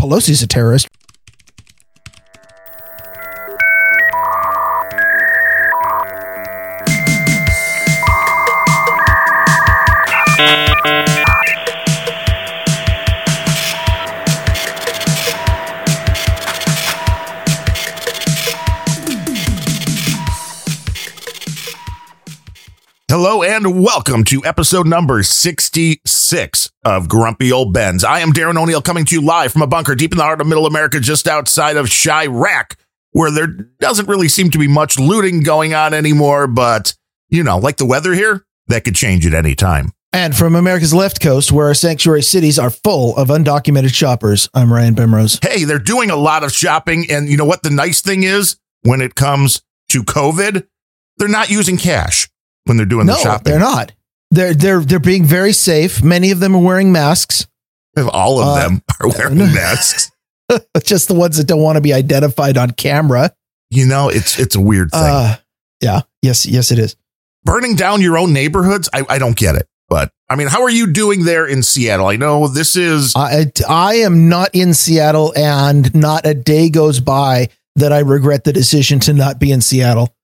Pelosi's a terrorist. And welcome to episode number 66 of Grumpy Old Ben's. I am Darren O'Neill coming to you live from a bunker deep in the heart of middle America, just outside of Chiraq, where there doesn't really seem to be much looting going on anymore, but you know, like the weather here, that could change at any time. And from America's left coast, where our sanctuary cities are full of undocumented shoppers, I'm Ryan Bemrose. Hey, they're doing a lot of shopping, and you know what the nice thing is when it comes to COVID? They're not using cash when they're doing no, the shopping. they're not. They're they're they're being very safe. Many of them are wearing masks. If All of Uh, them are wearing masks. Just the ones that don't want to be identified on camera. You know, it's it's a weird thing. Uh, yeah. Yes. Yes, it is. burning down your own neighborhoods I, I don't get it but i mean how are you doing there in seattle i know this is I I am not in Seattle, and not a day goes by that I regret the decision to not be in Seattle.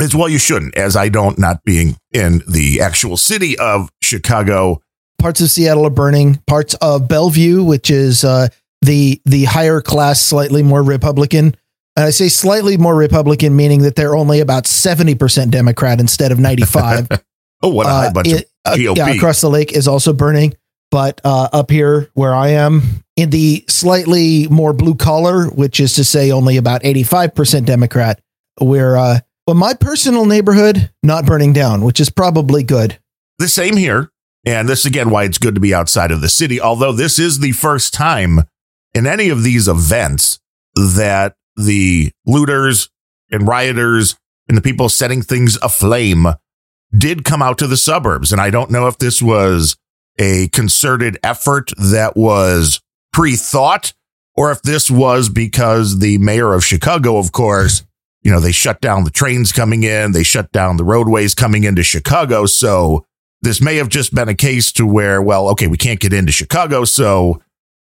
As well you shouldn't as i don't not being in the actual city of chicago Parts of Seattle are burning. Parts of Bellevue, which is uh, the the higher class, slightly more Republican. And I say slightly more Republican, meaning that they're only about seventy percent Democrat instead of ninety five. oh what a high bunch of GOP. yeah, across the lake is also burning. But uh, up here where I am, in the slightly more blue collar, which is to say only about 85% Democrat, we're, well, my personal neighborhood not burning down, which is probably good. the same here and this again why it's good to be outside of the city although this is the first time in any of these events that the looters and rioters and the people setting things aflame did come out to the suburbs and i don't know if this was a concerted effort that was pre-thought or if this was because the mayor of chicago of course you know they shut down the trains coming in they shut down the roadways coming into chicago so this may have just been a case to where, well, okay, we can't get into Chicago, so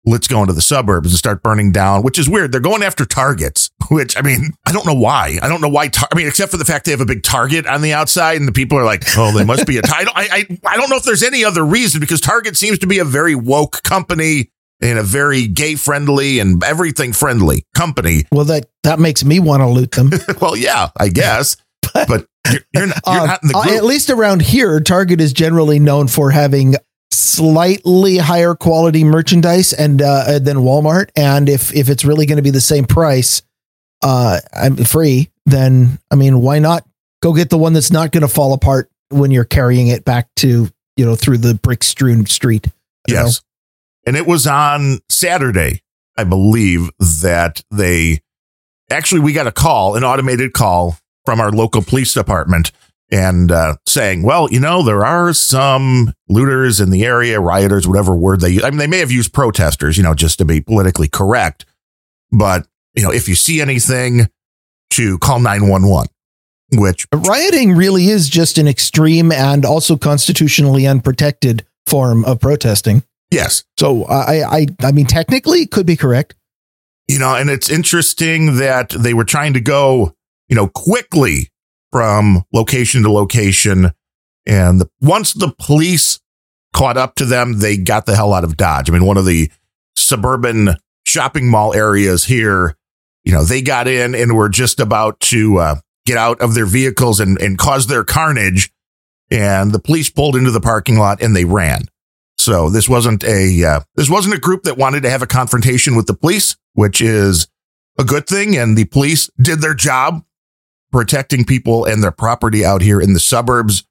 let's go into the suburbs and start burning down, which is weird. They're going after targets, which I mean, I don't know why. I don't know why. Tar- I mean, except for the fact they have a big target on the outside, and the people are like, oh, they must be a title. I, I, I don't know if there's any other reason because Target seems to be a very woke company and a very gay friendly and everything friendly company. Well, that, that makes me want to loot them. well, yeah, I guess, but you're, you're not, you're Uh, not in the uh, group. at least around here, Target is generally known for having slightly higher quality merchandise and uh, than Walmart. And if if it's really going to be the same price, uh, I'm free. Then I mean, why not go get the one that's not going to fall apart when you're carrying it back to you know through the brick strewn street? you know? And it was on Saturday, I believe, that they actually we got a call, an automated call from our local police department and uh, saying, well, you know, there are some looters in the area, rioters, whatever word they use. I mean, they may have used protesters, you know, just to be politically correct. But, you know, if you see anything, to call 911, which Rioting really is just an extreme and also constitutionally unprotected form of protesting. Yes, So I, I, I mean, technically, it could be correct. you know, and it's interesting that they were trying to go, you know, quickly from location to location. And the, once the police caught up to them, they got the hell out of Dodge. I mean, one of the suburban shopping mall areas here, you know, they got in and were just about to uh, get out of their vehicles and, and cause their carnage. And the police pulled into the parking lot and they ran. So this wasn't a uh, this wasn't a group that wanted to have a confrontation with the police, which is a good thing. And the police did their job protecting people and their property out here in the suburbs.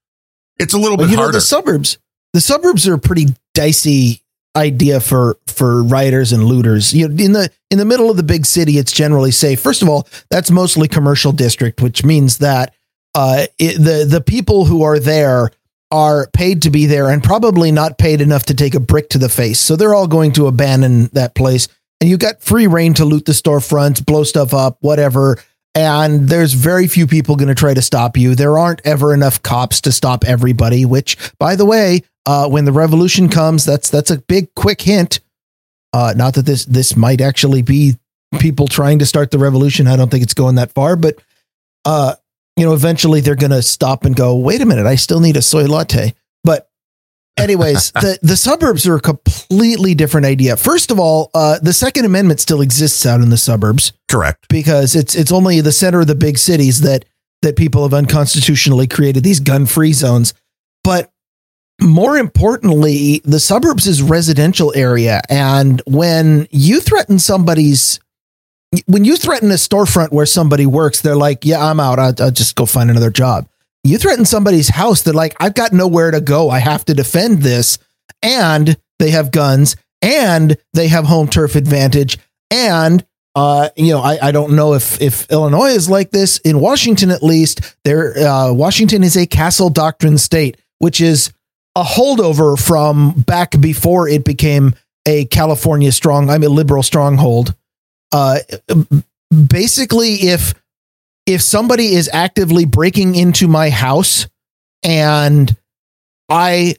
It's a little But bit you know, harder. the suburbs, the suburbs are a pretty dicey idea for for rioters and looters. You know, in the in the middle of the big city, it's generally safe. First of all, that's mostly commercial district, which means that uh, it, the the people who are there are paid to be there and probably not paid enough to take a brick to the face. So they're all going to abandon that place. And you got free reign to loot the storefronts, blow stuff up, whatever. And there's very few people going to try to stop you. There aren't ever enough cops to stop everybody. Which, by the way, uh, when the revolution comes, that's that's a big quick hint. Uh, not that this this might actually be people trying to start the revolution. I don't think it's going that far, but uh, you know, eventually they're going to stop and go, wait a minute, I still need a soy latte. But anyways, the, the suburbs are a completely different idea. First of all, uh, the second amendment still exists out in the suburbs Correct. because it's, it's only the center of the big cities that, that people have unconstitutionally created these gun free zones. But more importantly, the suburbs is residential area. And when you threaten somebody's when you threaten a storefront where somebody works, they're like, "Yeah, I'm out. I'll, I'll, just go find another job." You threaten somebody's house, they're like, "I've got nowhere to go. I have to defend this," and they have guns, and they have home turf advantage, and uh, you know, I, I don't know if if Illinois is like this. In Washington, at least, there uh, Washington is a castle doctrine state, which is a holdover from back before it became a California strong, I'm a liberal stronghold uh, basically if if somebody is actively breaking into my house and I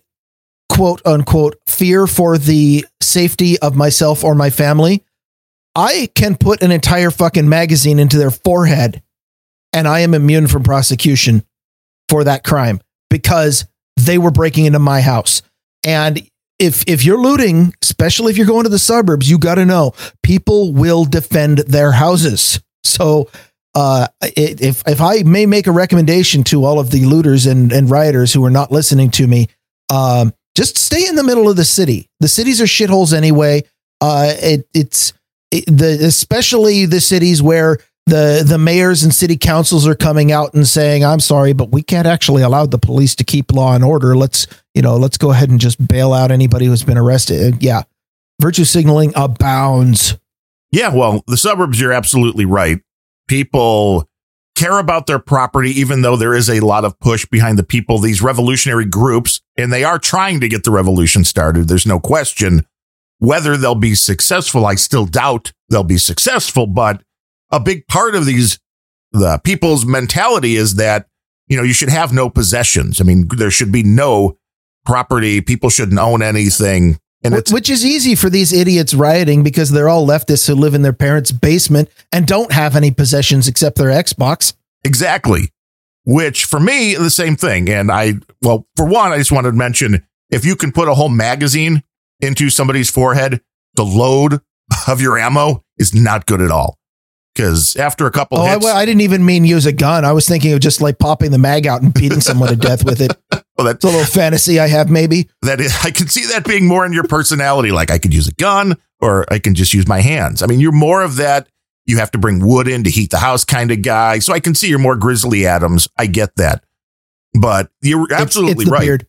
quote unquote fear for the safety of myself or my family, I can put an entire fucking magazine into their forehead and I am immune from prosecution for that crime because they were breaking into my house. And if if you're looting, especially if you're going to the suburbs, you got to know people will defend their houses. So uh, if if I may make a recommendation to all of the looters and, and rioters who are not listening to me, um, just stay in the middle of the city. The cities are shitholes anyway. Uh, it, it's it, the especially the cities where the the mayors and city councils are coming out and saying, "I'm sorry, but we can't actually allow the police to keep law and order. Let's you know, let's go ahead and just bail out anybody who's been arrested." Yeah, virtue signaling abounds. Yeah, well, the suburbs, you're absolutely right. People care about their property, even though there is a lot of push behind the people, these revolutionary groups, and they are trying to get the revolution started. There's no question. Whether they'll be successful, I still doubt they'll be successful, but a big part of these the people's mentality is that you know you should have no possessions. I mean, there should be no property. People shouldn't own anything. And it's which is easy for these idiots rioting because they're all leftists who live in their parents' basement and don't have any possessions except their Xbox. Exactly. Which for me, the same thing. And I, well, for one, I just wanted to mention if you can put a whole magazine into somebody's forehead, the load of your ammo is not good at all because after a couple oh, hits, I, I, didn't even mean use a gun. I was thinking of just like popping the mag out and beating someone to death with it. well, that's a little fantasy I have, maybe. That is, I can see that being more in your personality. Like I could use a gun or I can just use my hands. I mean, you're more of that. You have to bring wood in to heat the house kind of guy. So I can see you're more Grizzly Adams. I get that, but you're absolutely it's, it's right. Beard.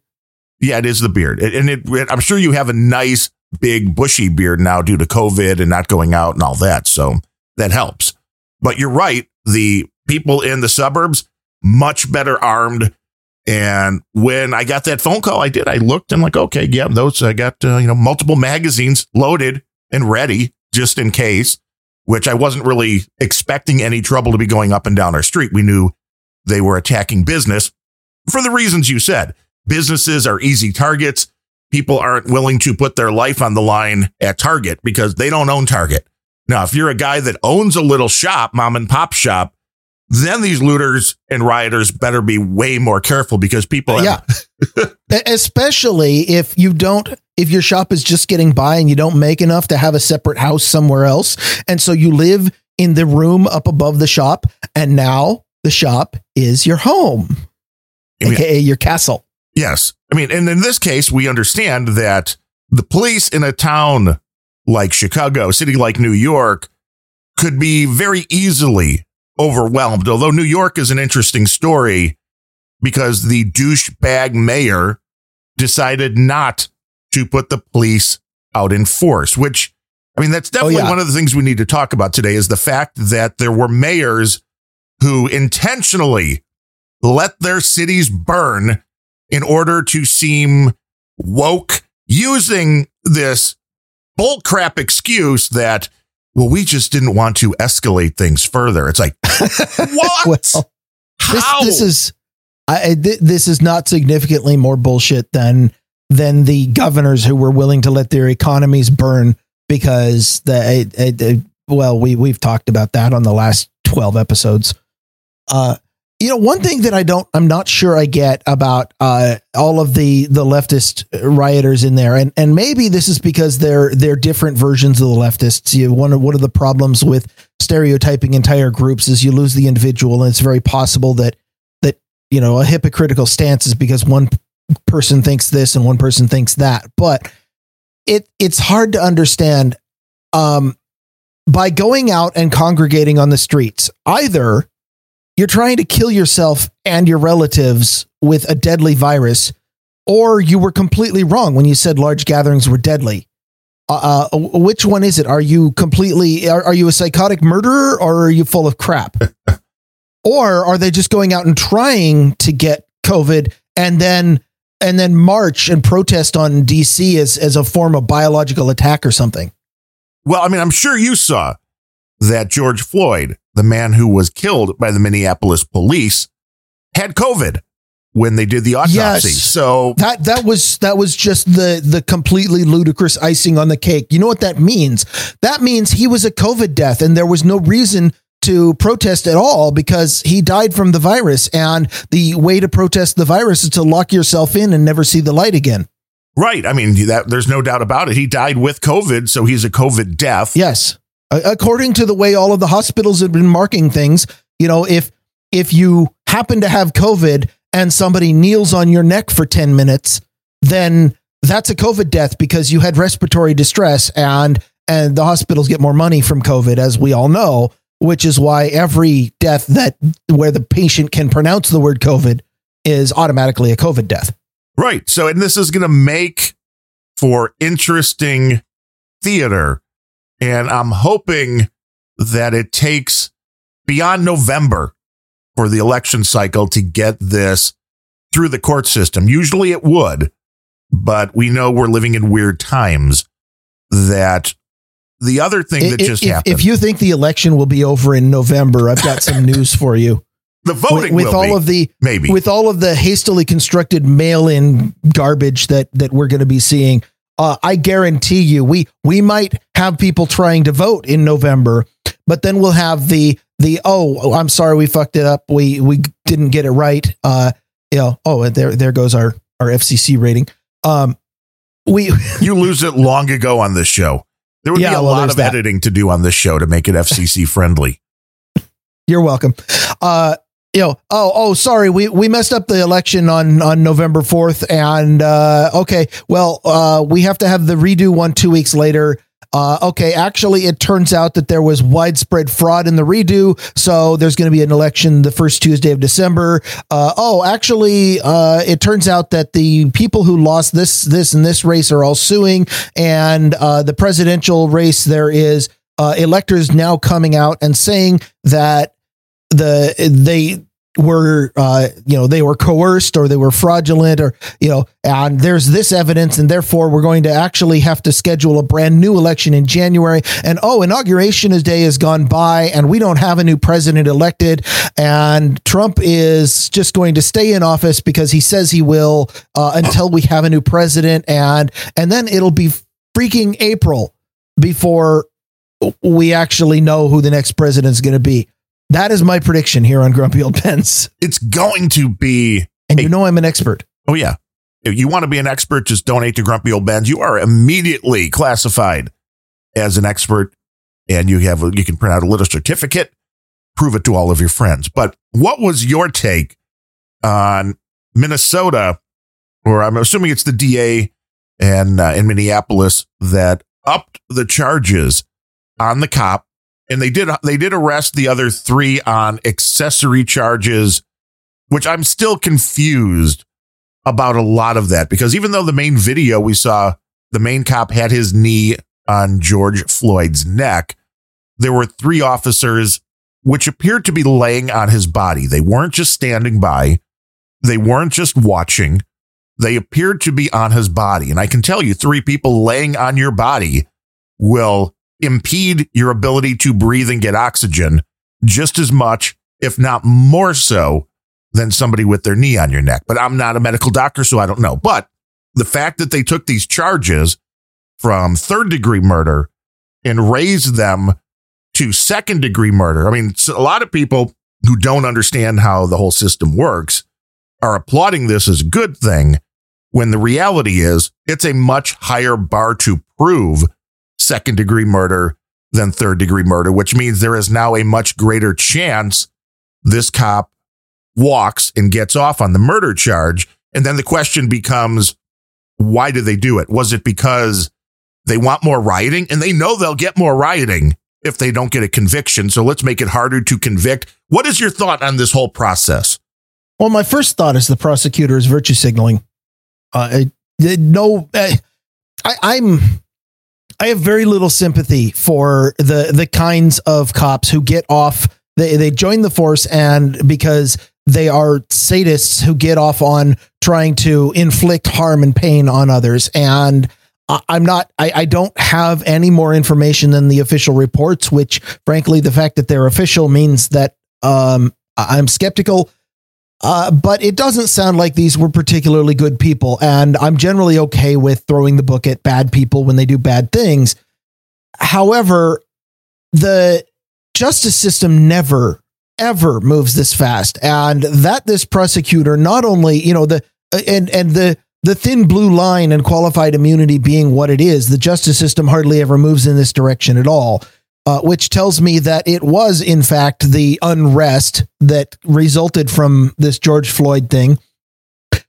Yeah, it is the beard, and it, it, I'm sure you have a nice big bushy beard now due to COVID and not going out and all that. So that helps. But you're right. The people in the suburbs, much better armed. And when I got that phone call, I did. I looked and like, okay, yeah, those I got uh, you know multiple magazines loaded and ready just in case. Which I wasn't really expecting any trouble to be going up and down our street. We knew they were attacking business for the reasons you said. Businesses are easy targets. People aren't willing to put their life on the line at Target because they don't own Target. Now, if you're a guy that owns a little shop, mom and pop shop, then these looters and rioters better be way more careful because people have- yeah. Especially if you don't if your shop is just getting by and you don't make enough to have a separate house somewhere else. And so you live in the room up above the shop and now the shop is your home I mean, aka your castle. yes. I mean and in this case we understand that the police in a town like Chicago, a city like New York, could be very easily overwhelmed. Although New York is an interesting story because the douchebag mayor decided not to put the police out in force, which I mean, that's oh, definitely oh, yeah. one of the things we need to talk about today is the fact that there were mayors who intentionally let their cities burn in order to seem woke using this bullcrap excuse that, well, we just didn't want to escalate things further. It's like, what? well, How? This, this is, I, th- this is not significantly more bullshit than than the governors who were willing to let their economies burn because the it, it, well we we've talked about that on the last 12 episodes. Uh you know one thing that I don't I'm not sure I get about uh all of the the leftist rioters in there and and maybe this is because they're they're different versions of the leftists. You one of one of the problems with stereotyping entire groups is you lose the individual and it's very possible that that you know a hypocritical stance is because one person thinks this and one person thinks that. But it it's hard to understand um by going out and congregating on the streets. Either you're trying to kill yourself and your relatives with a deadly virus, or you were completely wrong when you said large gatherings were deadly. Uh, uh, which one is it? Are you completely, are, are you a psychotic murderer or are you full of crap? or are they just going out and trying to get COVID and then, and then march and protest on DC as, as a form of biological attack or something? Well, I mean, I'm sure you saw that George Floyd, the man who was killed by the Minneapolis police, had COVID when they did the autopsy. Yes. So that that was that was just the the completely ludicrous icing on the cake. You know what that means? That means he was a COVID death and there was no reason to protest at all because he died from the virus and the way to protest the virus is to lock yourself in and never see the light again. Right. I mean, that there's no doubt about it. He died with COVID, so he's a COVID death. Yes. According to the way all of the hospitals have been marking things, you know, if if you happen to have COVID and somebody kneels on your neck for 10 minutes, then that's a COVID death because you had respiratory distress and and the hospitals get more money from COVID as we all know, which is why every death that where the patient can pronounce the word COVID is automatically a COVID death. Right. So, and this is going to make for interesting theater. And I'm hoping that it takes beyond November for the election cycle to get this through the court system. Usually it would, but we know we're living in weird times that the other thing that if, just happened. If you think the election will be over in November, I've got some news for you. The voting with, with all be, of the maybe with all of the hastily constructed mail-in garbage that that we're going to be seeing. Uh, I guarantee you, we we might have people trying to vote in November, but then we'll have the the oh, I'm sorry, we fucked it up. We we didn't get it right. Uh, you know, oh, there there goes our our FCC rating. Um, we you lose it long ago on this show. There would yeah, be a well, lot of that. editing to do on this show to make it FCC friendly. You're welcome. Uh, you know, oh, oh, sorry, we we messed up the election on on November fourth, and uh, okay, well, uh, we have to have the redo one two weeks later. Uh, okay, actually, it turns out that there was widespread fraud in the redo, so there's going to be an election the first Tuesday of December. Uh, oh, actually, uh, it turns out that the people who lost this, this, and this race are all suing, and uh, the presidential race there is uh, electors now coming out and saying that the they were uh, you know they were coerced or they were fraudulent or you know and there's this evidence and therefore we're going to actually have to schedule a brand new election in January. And oh inauguration day has gone by and we don't have a new president elected. And Trump is just going to stay in office because he says he will uh, until we have a new president. And and then it'll be freaking April before we actually know who the next president is going to be that is my prediction here on Grumpy Old Bens. It's going to be. And a, you know I'm an expert. Oh, yeah. If you want to be an expert, just donate to Grumpy Old Bens. You are immediately classified as an expert and you have you can print out a little certificate, prove it to all of your friends. But what was your take on Minnesota, or I'm assuming it's the DA and uh, in Minneapolis that upped the charges on the cop and they did they did arrest the other three on accessory charges, which I'm still confused about a lot of that because even though the main video we saw the main cop had his knee on George Floyd's neck, there were three officers which appeared to be laying on his body. They weren't just standing by, they weren't just watching. They appeared to be on his body. And I can tell you, three people laying on your body will impede your ability to breathe and get oxygen just as much, if not more so, than somebody with their knee on your neck. But I'm not a medical doctor, so I don't know. But the fact that they took these charges from third degree murder and raised them to second degree murder. I mean, a lot of people who don't understand how the whole system works are applauding this as a good thing when the reality is it's a much higher bar to prove second degree murder than third degree murder, which means there is now a much greater chance this cop walks and gets off on the murder charge. And then the question becomes, why did they do it? Was it because they want more rioting and they know they'll get more rioting if they don't get a conviction? So let's make it harder to convict. What is your thought on this whole process? Well, my first thought is the prosecutor is virtue signaling. Uh, no, uh, I, I'm I have very little sympathy for the the kinds of cops who get off. They they join the force and because they are sadists who get off on trying to inflict harm and pain on others. And I'm not. I, I don't have any more information than the official reports. Which, frankly, the fact that they're official means that um, I'm skeptical uh, but it doesn't sound like these were particularly good people. And I'm generally okay with throwing the book at bad people when they do bad things. However, the justice system never, ever moves this fast. And that this prosecutor not only, you know, the, uh, and, and the, the thin blue line and qualified immunity being what it is, the justice system hardly ever moves in this direction at all uh, which tells me that it was, in fact, the unrest that resulted from this George Floyd thing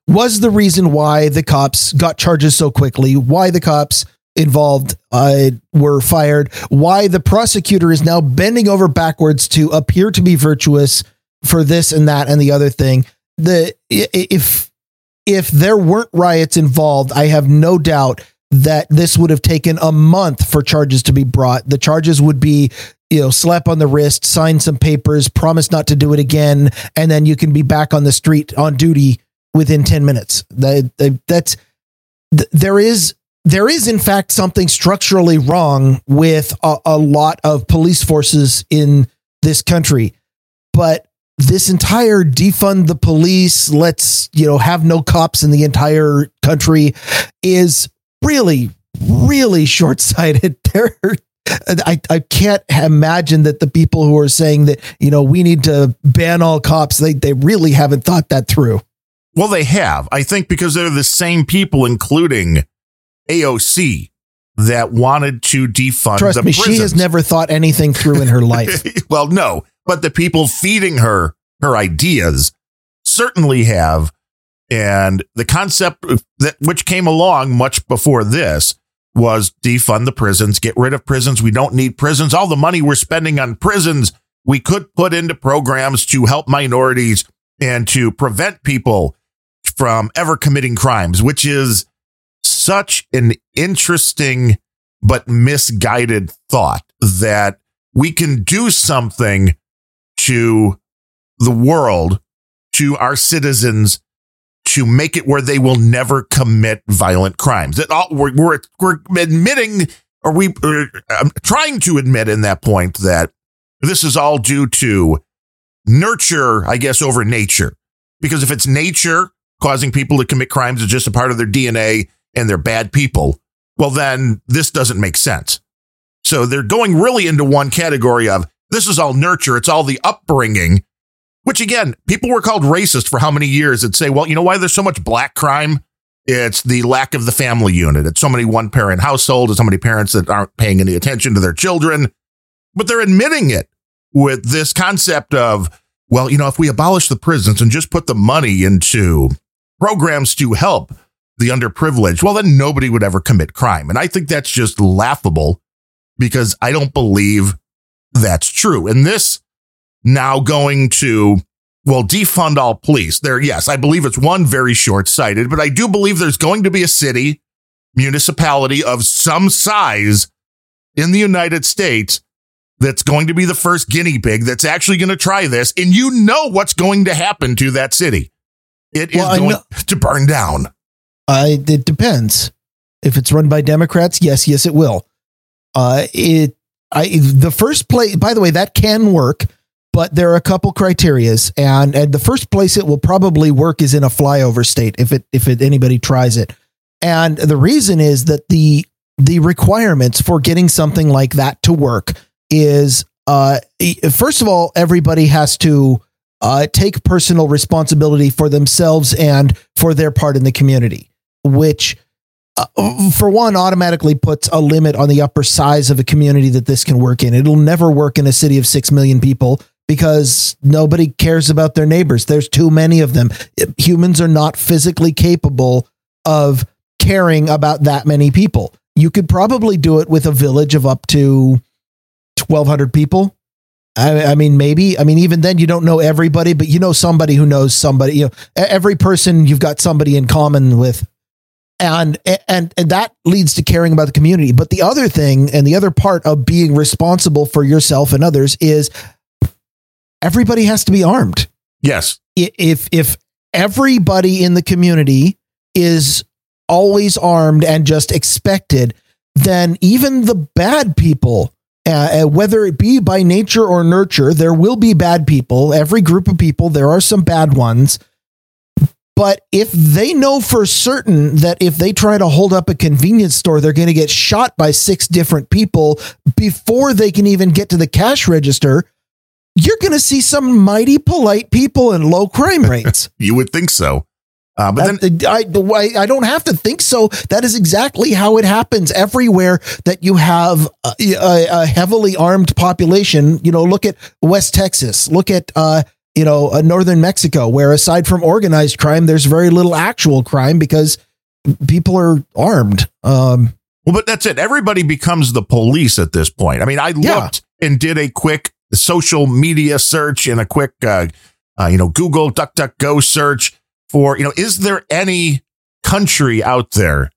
was the reason why the cops got charges so quickly, why the cops involved uh, were fired, why the prosecutor is now bending over backwards to appear to be virtuous for this and that and the other thing. The if if there weren't riots involved, I have no doubt that this would have taken a month for charges to be brought. The charges would be, you know, slap on the wrist, sign some papers, promise not to do it again, and then you can be back on the street on duty within 10 minutes. That, that's there is there is in fact something structurally wrong with a, a lot of police forces in this country. But this entire defund the police, let's, you know, have no cops in the entire country is really, really short sighted. There, I, I can't imagine that the people who are saying that, you know, we need to ban all cops, they, they really haven't thought that through. Well, they have. I think because they're the same people, including AOC, that wanted to defund Trust me, prisons. she has never thought anything through in her life. well, no, but the people feeding her her ideas certainly have. And the concept that which came along much before this was defund the prisons, get rid of prisons. We don't need prisons. All the money we're spending on prisons, we could put into programs to help minorities and to prevent people from ever committing crimes, which is such an interesting but misguided thought that we can do something to the world, to our citizens to make it where they will never commit violent crimes. All we're, we're, we're admitting, or we are um, trying to admit in that point that this is all due to nurture, I guess, over nature. Because if it's nature causing people to commit crimes is just a part of their DNA and they're bad people, well, then this doesn't make sense. So they're going really into one category of this is all nurture. It's all the upbringing which again, people were called racist for how many years and say, well, you know why there's so much black crime? It's the lack of the family unit. It's so many one parent households, so many parents that aren't paying any attention to their children. But they're admitting it with this concept of, well, you know, if we abolish the prisons and just put the money into programs to help the underprivileged, well, then nobody would ever commit crime. And I think that's just laughable because I don't believe that's true. And this now going to, well, defund all police. There, yes, I believe it's one very short sighted, but I do believe there's going to be a city, municipality of some size in the United States that's going to be the first guinea pig that's actually going to try this. And you know what's going to happen to that city. It is well, going to burn down. Uh, it depends. If it's run by Democrats, yes, yes, it will. Uh, it, I, the first place, by the way, that can work but there are a couple criterias and, and the first place it will probably work is in a flyover state if it if it, anybody tries it and the reason is that the the requirements for getting something like that to work is uh, first of all, everybody has to uh, take personal responsibility for themselves and for their part in the community, which, uh, for one, automatically puts a limit on the upper size of a community that this can work in. It'll never work in a city of six million people because nobody cares about their neighbors. There's too many of them. Humans are not physically capable of caring about that many people. You could probably do it with a village of up to 1,200 people. I, I, mean, maybe. I mean, even then, you don't know everybody, but you know somebody who knows somebody. You know, every person you've got somebody in common with, and and and that leads to caring about the community. But the other thing, and the other part of being responsible for yourself and others, is everybody has to be armed. Yes. If if everybody in the community is always armed and just expected, then even the bad people uh, uh, whether it be by nature or nurture, there will be bad people. Every group of people, there are some bad ones. But if they know for certain that if they try to hold up a convenience store, they're going to get shot by six different people before they can even get to the cash register, you're going to see some mighty polite people and low crime rates. you would think so. Uh, but then I, I, I don't have to think so. That is exactly how it happens everywhere that you have a, a, a heavily armed population. You know, look at West Texas. Look at uh, you know uh, northern Mexico, where aside from organized crime, there's very little actual crime because people are armed. Um, well, but that's it. Everybody becomes the police at this point. I mean, I looked yeah. and did a quick social media search and a quick, uh, uh, you know, Google DuckDuckGo search for, you know, is there any country out there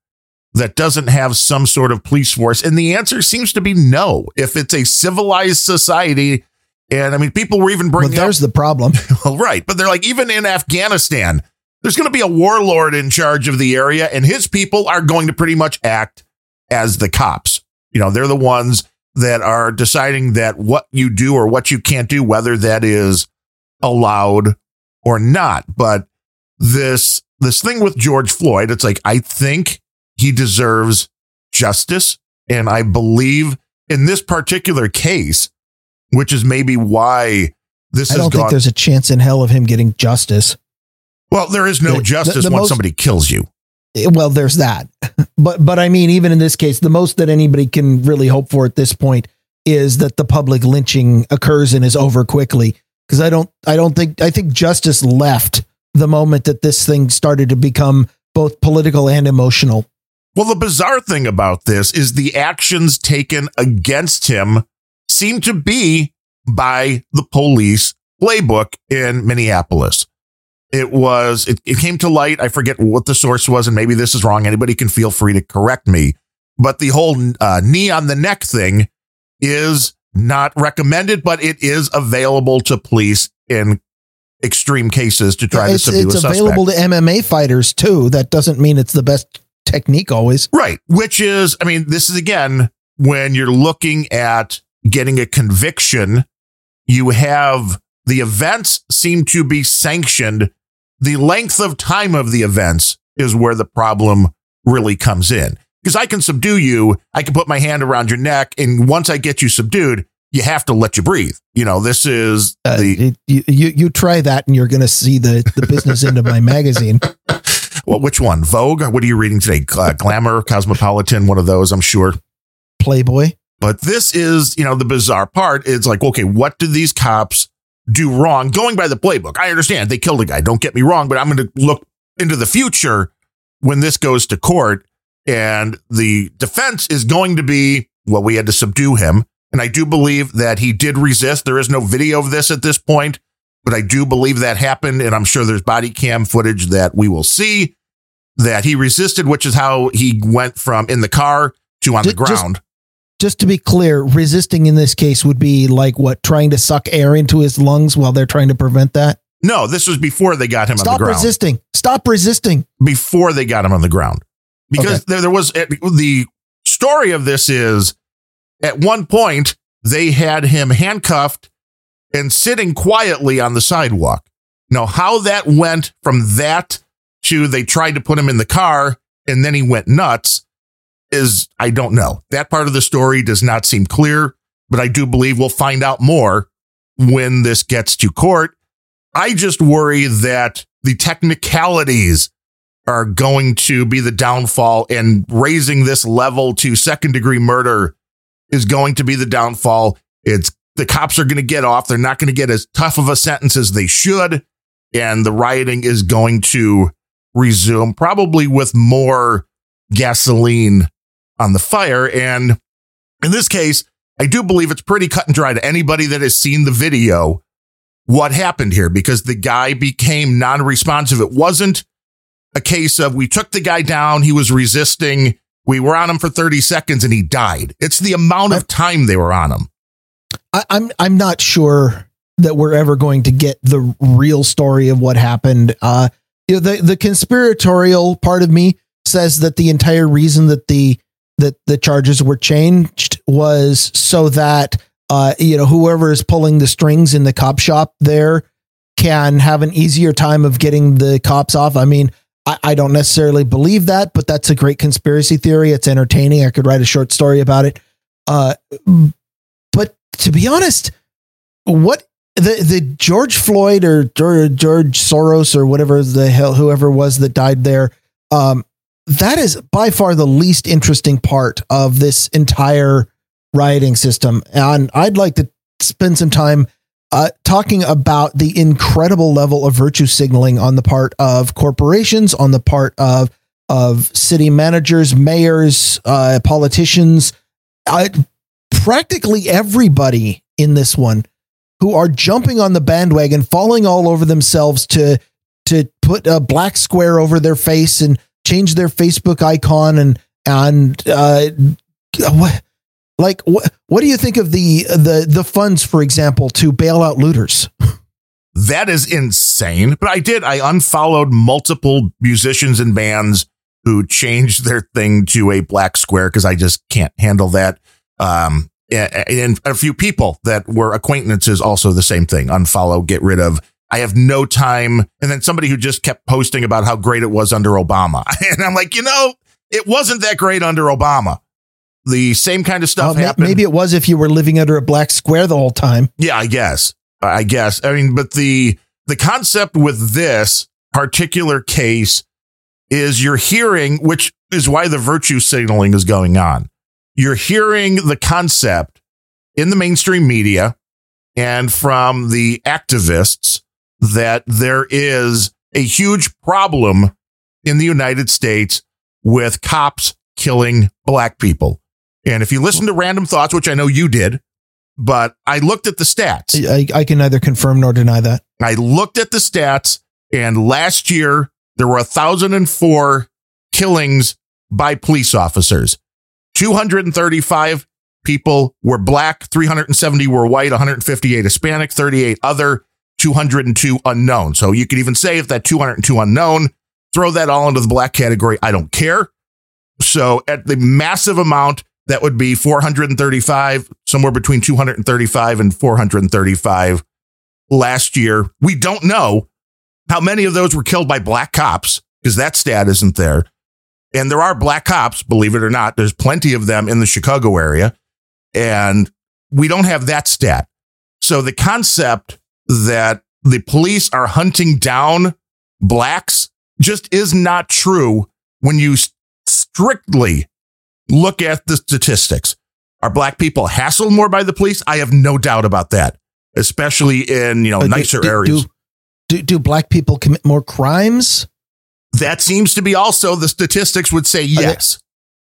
that doesn't have some sort of police force? And the answer seems to be no. If it's a civilized society, and I mean, people were even bringing well, there's up, the problem. well, right. But they're like, even in Afghanistan, there's going to be a warlord in charge of the area, and his people are going to pretty much act as the cops. You know, they're the ones that are deciding that what you do or what you can't do, whether that is allowed or not. But this this thing with George Floyd, it's like I think he deserves justice, and I believe in this particular case, which is maybe why this. I don't gone, think there's a chance in hell of him getting justice. Well, there is no the, justice the, the when most, somebody kills you. Eh, well, there's that, but but I mean, even in this case, the most that anybody can really hope for at this point is that the public lynching occurs and is over quickly. Because I don't, I don't think, I think justice left the moment that this thing started to become both political and emotional. Well, the bizarre thing about this is the actions taken against him seem to be by the police playbook in Minneapolis. It was, it, it came to light. I forget what the source was, and maybe this is wrong. Anybody can feel free to correct me. But the whole uh, knee on the neck thing is not recommended, but it is available to police in extreme cases to try it's, to subdue it's available to MMA fighters too. That doesn't mean it's the best technique always. Right. Which is, I mean, this is again, when you're looking at getting a conviction, you have the events seem to be sanctioned. The length of time of the events is where the problem really comes in. Because I can subdue you, I can put my hand around your neck, and once I get you subdued, you have to let you breathe. You know, this is uh, the you, you, you try that and you're going to see the the business end of my magazine. Well, which one? Vogue? What are you reading today? Uh, Glamour, Cosmopolitan, one of those, I'm sure. Playboy. But this is, you know, the bizarre part. It's like, okay, what do these cops do wrong? Going by the playbook, I understand they killed a guy. Don't get me wrong, but I'm going to look into the future when this goes to court, and the defense is going to be, well, we had to subdue him and I do believe that he did resist. There is no video of this at this point, but I do believe that happened. And I'm sure there's body cam footage that we will see that he resisted, which is how he went from in the car to on just, the ground. Just, just to be clear, resisting in this case would be like what trying to suck air into his lungs while they're trying to prevent that. No, this was before they got him Stop on the ground. Stop resisting. Stop resisting. Before they got him on the ground. Because okay. there, there was the story of this is at one point, they had him handcuffed and sitting quietly on the sidewalk. Now, how that went from that to they tried to put him in the car and then he went nuts. Is, I don't know. That part of the story does not seem clear, but I do believe we'll find out more when this gets to court. I just worry that the technicalities are going to be the downfall and raising this level to second degree murder is going to be the downfall. It's the cops are going to get off. They're not going to get as tough of a sentence as they should. And the rioting is going to resume, probably with more gasoline on the fire. And in this case, I do believe it's pretty cut and dry to anybody that has seen the video what happened here because the guy became non responsive. It wasn't a case of we took the guy down, he was resisting, we were on him for 30 seconds and he died. It's the amount of time they were on him. I, I'm I'm not sure that we're ever going to get the real story of what happened. Uh, you know, the the conspiratorial part of me says that the entire reason that the that the charges were changed was so that uh, you know whoever is pulling the strings in the cop shop there can have an easier time of getting the cops off. I mean, I, I don't necessarily believe that, but that's a great conspiracy theory. It's entertaining. I could write a short story about it. Uh, but to be honest, what the the George Floyd or George, Soros or whatever the hell whoever was that died there, um, that is by far the least interesting part of this entire rioting system. And I'd like to spend some time uh, talking about the incredible level of virtue signaling on the part of corporations, on the part of of city managers, mayors, uh, politicians, uh, practically everybody in this one who are jumping on the bandwagon, falling all over themselves to to put a black square over their face and change their Facebook icon and and uh, what like what what do you think of the the the funds, for example, to bail out looters? That is insane. But I did. I unfollowed multiple musicians and bands who changed their thing to a black square because I just can't handle that. Um, and a few people that were acquaintances also the same thing unfollow, get rid of. I have no time. And then somebody who just kept posting about how great it was under Obama. And I'm like, you know, it wasn't that great under Obama. The same kind of stuff well, happened. Maybe it was if you were living under a black square the whole time. Yeah, I guess. I guess. I mean, but the the concept with this particular case is you're hearing, which is why the virtue signaling is going on. You're hearing the concept in the mainstream media and from the activists that there is a huge problem in the United States with cops killing black people. And if you listen to random thoughts, which I know you did, but I looked at the stats. I, I can neither confirm nor deny that. I looked at the stats, and last year there were 1,004 killings by police officers. 235 people were black, 370 were white, 158 Hispanic, 38 other, 202 unknown. So you could even say if that 202 unknown, throw that all into the black category. I don't care. So at the massive amount, that would be 435, somewhere between 235 and 435 last year. We don't know how many of those were killed by black cops because that stat isn't there. And there are black cops, believe it or not. There's plenty of them in the Chicago area. And we don't have that stat. So the concept that the police are hunting down blacks just is not true when you strictly look at the statistics. Are black people hassled more by the police? I have no doubt about that, especially in, you know, nicer do, areas. Do, do, do black people commit more crimes? That seems to be also the statistics would say yes.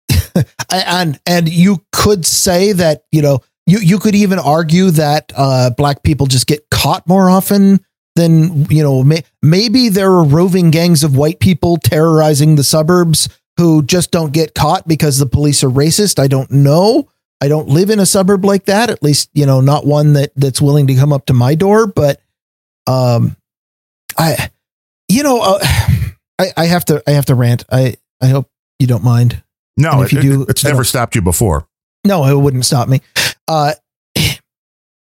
and and you could say that, you know, you you could even argue that uh, black people just get caught more often than, you know, may, maybe there are roving gangs of white people terrorizing the suburbs who just don't get caught because the police are racist. I don't know. I don't live in a suburb like that, at least, you know, not one that that's willing to come up to my door, but um I you know, uh, I I have to I have to rant. I I hope you don't mind. No, if you do, it's never stopped you before. No, it wouldn't stop me. Uh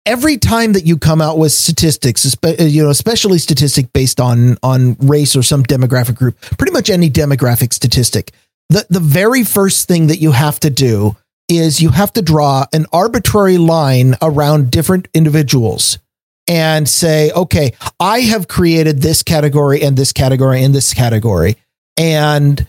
every time that you come out with statistics, you know, especially statistic based on on race or some demographic group, pretty much any demographic statistic, the the very first thing that you have to do is you have to draw an arbitrary line around different individuals and say, okay, I have created this category and this category and this category. And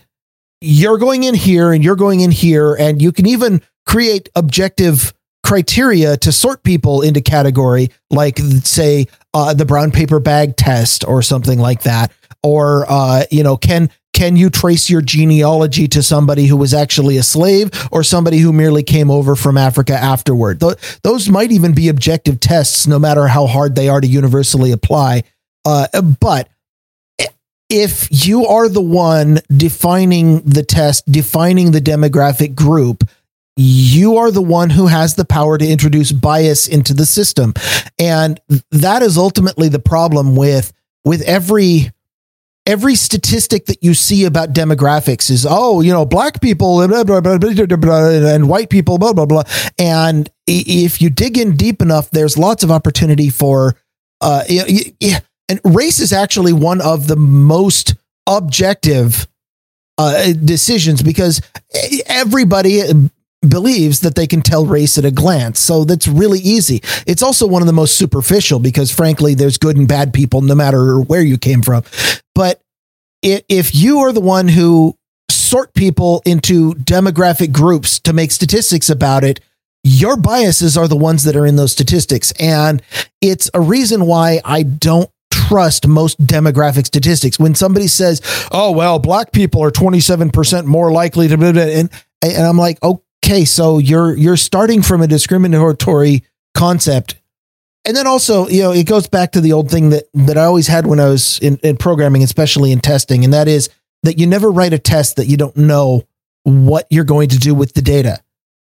you're going in here and you're going in here. And you can even create objective criteria to sort people into category, like, say, uh, the brown paper bag test or something like that. Or, uh, you know, can can you trace your genealogy to somebody who was actually a slave or somebody who merely came over from Africa afterward? Th- those might even be objective tests, no matter how hard they are to universally apply. Uh, but if you are the one defining the test, defining the demographic group, you are the one who has the power to introduce bias into the system. And that is ultimately the problem with with every every statistic that you see about demographics is oh you know black people blah, blah, blah, and white people blah blah blah and if you dig in deep enough there's lots of opportunity for uh and race is actually one of the most objective uh, decisions because everybody believes that they can tell race at a glance. So that's really easy. It's also one of the most superficial because, frankly, there's good and bad people no matter where you came from. But if you are the one who sort people into demographic groups to make statistics about it, your biases are the ones that are in those statistics. And it's a reason why I don't trust most demographic statistics. When somebody says, oh, well, black people are 27% more likely to, and, and I'm like, oh, okay, so you're you're starting from a discriminatory concept. And then also, you know, it goes back to the old thing that that I always had when I was in, in programming, especially in testing, and that is that you never write a test that you don't know what you're going to do with the data.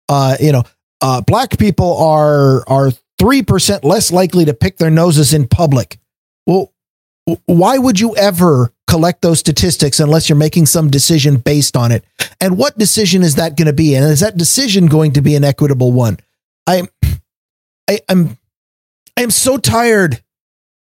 Uh, you know, uh, black people are are three percent less likely to pick their noses in public. Well, why would you ever collect those statistics unless you're making some decision based on it. And what decision is that going to be? And is that decision going to be an equitable one? I, I I'm I am so tired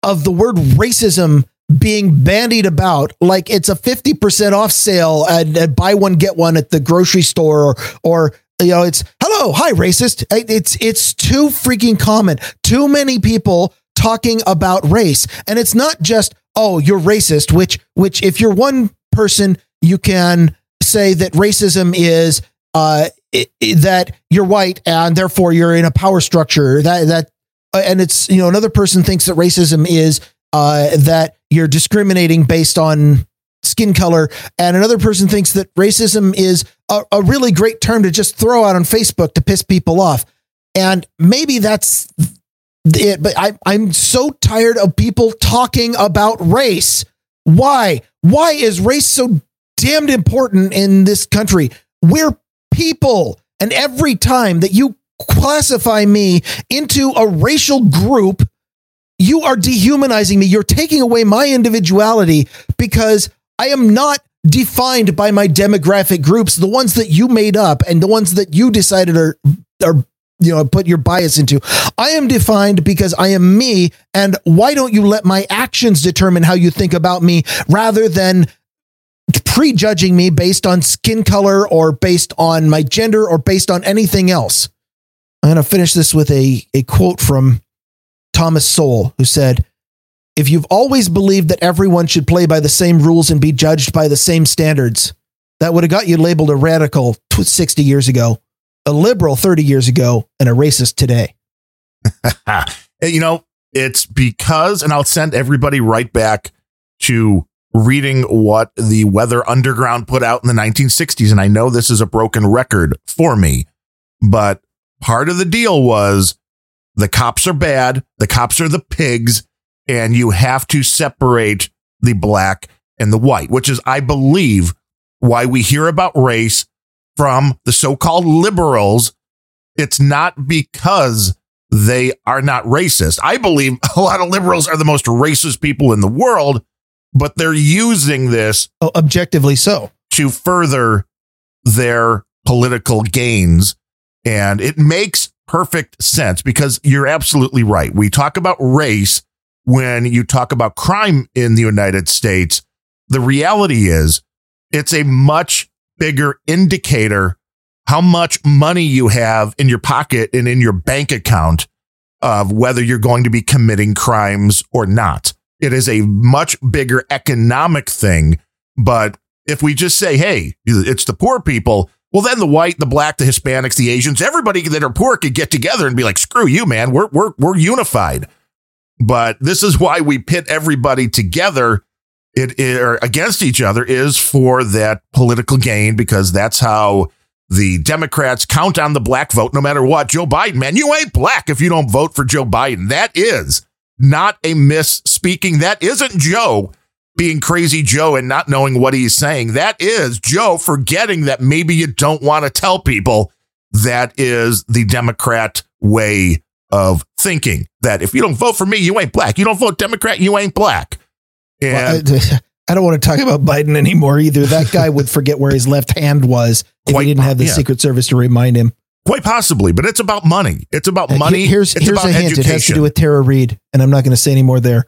of the word racism being bandied about like it's a 50% off sale and, and buy one get one at the grocery store or or you know it's hello hi racist it's it's too freaking common too many people talking about race and it's not just oh, you're racist, which which if you're one person, you can say that racism is uh, that you're white and therefore you're in a power structure that that uh, and it's you know another person thinks that racism is uh, that you're discriminating based on skin color. And another person thinks that racism is a, a really great term to just throw out on Facebook to piss people off. And maybe that's it, but I, I'm so tired of people talking about race. Why? Why is race so damned important in this country? We're people. And every time that you classify me into a racial group, you are dehumanizing me. You're taking away my individuality because I am not defined by my demographic groups, the ones that you made up and the ones that you decided are are you know put your bias into. I am defined because i am me and why don't you let my actions determine how you think about me rather than prejudging me based on skin color or based on my gender or based on anything else? I'm going to finish this with a, a quote from thomas sowell who said if you've always believed that everyone should play by the same rules and be judged by the same standards that would have got you labeled a radical 60 years ago a liberal 30 years ago and a racist today. you know, it's because, and I'll send everybody right back to reading what the Weather Underground put out in the 1960s. And I know this is a broken record for me, but part of the deal was the cops are bad, the cops are the pigs, and you have to separate the black and the white, which is, I believe, why we hear about race from the so-called liberals, it's not because they are not racist. I believe a lot of liberals are the most racist people in the world, but they're using this oh, objectively so to further their political gains. And it makes perfect sense because you're absolutely right. We talk about race when you talk about crime in the United States. The reality is it's a much bigger indicator how much money you have in your pocket and in your bank account of whether you're going to be committing crimes or not. It is a much bigger economic thing. But if we just say, hey, it's the poor people, well, then the white, the black, the Hispanics, the Asians, everybody that are poor could get together and be like, screw you, man. We're, we're, we're unified. But this is why we pit everybody together it, it or against each other is for that political gain, because that's how the Democrats count on the black vote no matter what. Joe Biden, man, you ain't black if you don't vote for Joe Biden. That is not a misspeaking. That isn't Joe being crazy Joe and not knowing what he's saying. That is Joe forgetting that maybe you don't want to tell people that is the Democrat way of thinking. That if you don't vote for me, you ain't black. You don't vote Democrat, you ain't black. And well, I, I, don't want to talk about Biden anymore either. That guy would forget where his left hand was if he didn't have the yeah. Secret Service to remind him. Quite possibly, but it's about money. It's about uh, money. Here's it's here's about a hint. Education. It has to do with Tara Reade, and I'm not going to say any more there.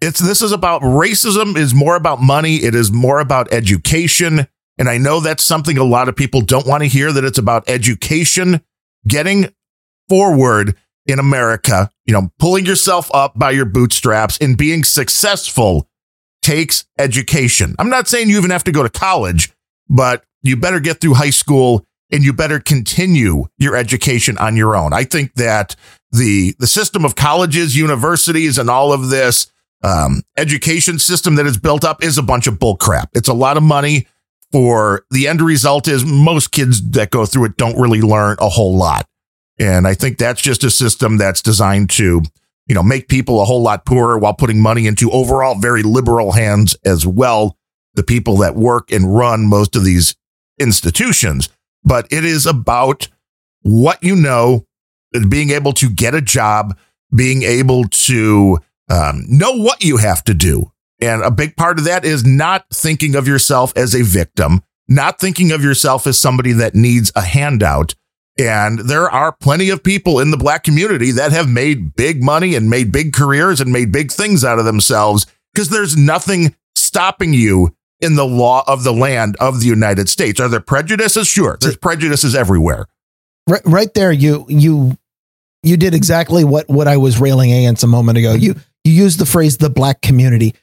It's this is about racism is more about money. It is more about education. And I know that's something a lot of people don't want to hear that it's about education, getting forward in America, you know, pulling yourself up by your bootstraps and being successful takes education. I'm not saying you even have to go to college, but you better get through high school and you better continue your education on your own. I think that the the system of colleges, universities, and all of this um, education system that is built up is a bunch of bullcrap. It's a lot of money. For the end result is most kids that go through it don't really learn a whole lot, and I think that's just a system that's designed to you know make people a whole lot poorer while putting money into overall very liberal hands as well. The people that work and run most of these institutions but it is about what you know, being able to get a job, being able to um, know what you have to do. And a big part of that is not thinking of yourself as a victim, not thinking of yourself as somebody that needs a handout. And there are plenty of people in the black community that have made big money and made big careers and made big things out of themselves because there's nothing stopping you in the law of the land of the United States. Are there prejudices? Sure, there's prejudices everywhere. Right, right there, you you you did exactly what what I was railing against a moment ago. You you used the phrase "the black community."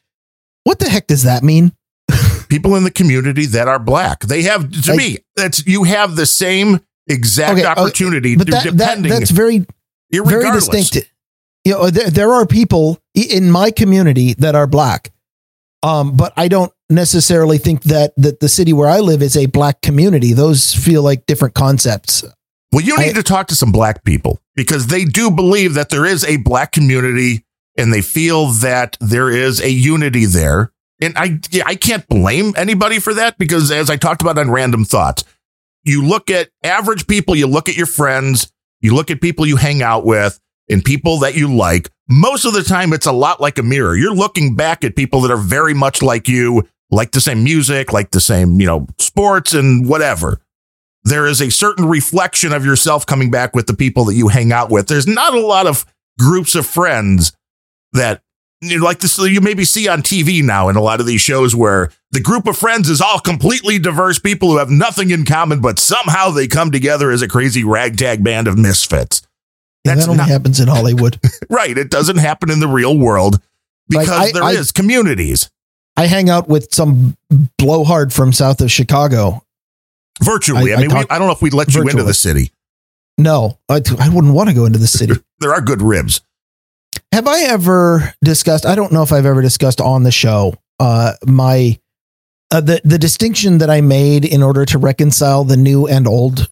What the heck does that mean? People in the community that are black, they have to I, me. That's you have the same exact okay, opportunity. but that, that, that's very very distinct. You know, there, there are people in my community that are black, um, but I don't necessarily think that that the city where I live is a black community. Those feel like different concepts. Well, you need I, to talk to some black people because they do believe that there is a black community and they feel that there is a unity there. And I I can't blame anybody for that because as I talked about on random thoughts, you look at average people, you look at your friends, you look at people you hang out with and people that you like. Most of the time it's a lot like a mirror. You're looking back at people that are very much like you like the same music, like the same, you know, sports and whatever. There is a certain reflection of yourself coming back with the people that you hang out with. There's not a lot of groups of friends that you know, like this you maybe see on TV now in a lot of these shows where the group of friends is all completely diverse people who have nothing in common, but somehow they come together as a crazy ragtag band of misfits. That's that only not, happens in Hollywood. right. It doesn't happen in the real world because like I, there I, is communities. I hang out with some blowhard from south of Chicago. Virtually. I, I mean, I, we, I, don't know if we'd let virtually. you into the city. No, I, I wouldn't want to go into the city. there are good ribs. Have I ever discussed? I don't know if I've ever discussed on the show uh, my uh, the the distinction that I made in order to reconcile the new and old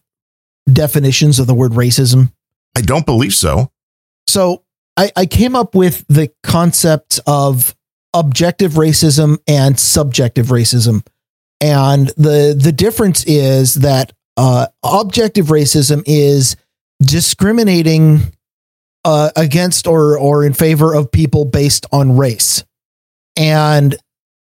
definitions of the word racism. I don't believe so. So I, I came up with the concept of objective racism and subjective racism. And the the difference is that uh, objective racism is discriminating uh, against or or in favor of people based on race, and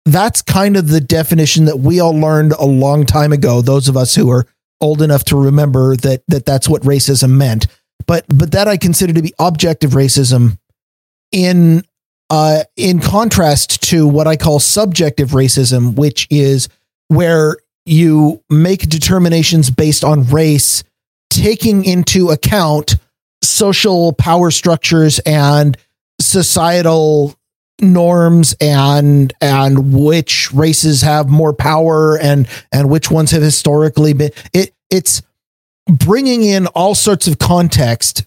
that's kind of the definition that we all learned a long time ago. Those of us who are old enough to remember that that that's what racism meant. But but that I consider to be objective racism in uh, in contrast to what I call subjective racism, which is where you make determinations based on race, taking into account social power structures and societal norms and and which races have more power and and which ones have historically been it it's bringing in all sorts of context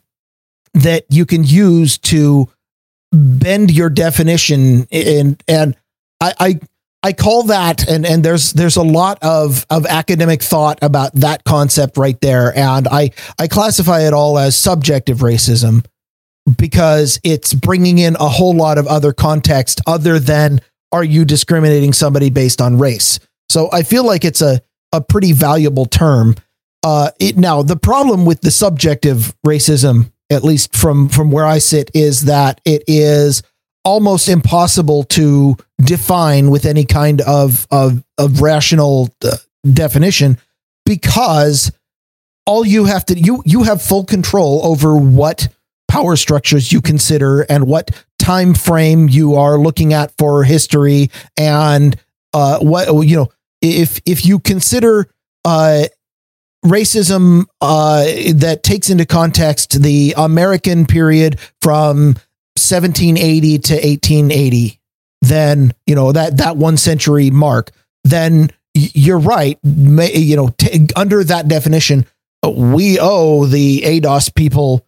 that you can use to bend your definition and and I, I I call that and and there's there's a lot of of academic thought about that concept right there and I I classify it all as subjective racism because it's bringing in a whole lot of other context other than are you discriminating somebody based on race. So I feel like it's a a pretty valuable term. Uh, it, now the problem with the subjective racism, at least from from where I sit, is that it is almost impossible to define with any kind of of, of rational uh, definition because all you have to you you have full control over what power structures you consider and what time frame you are looking at for history and uh, what you know if if you consider uh, racism uh, that takes into context the American period from 1780 to 1880 then you know that that one century mark then you're right may, you know t- under that definition we owe the ADOS people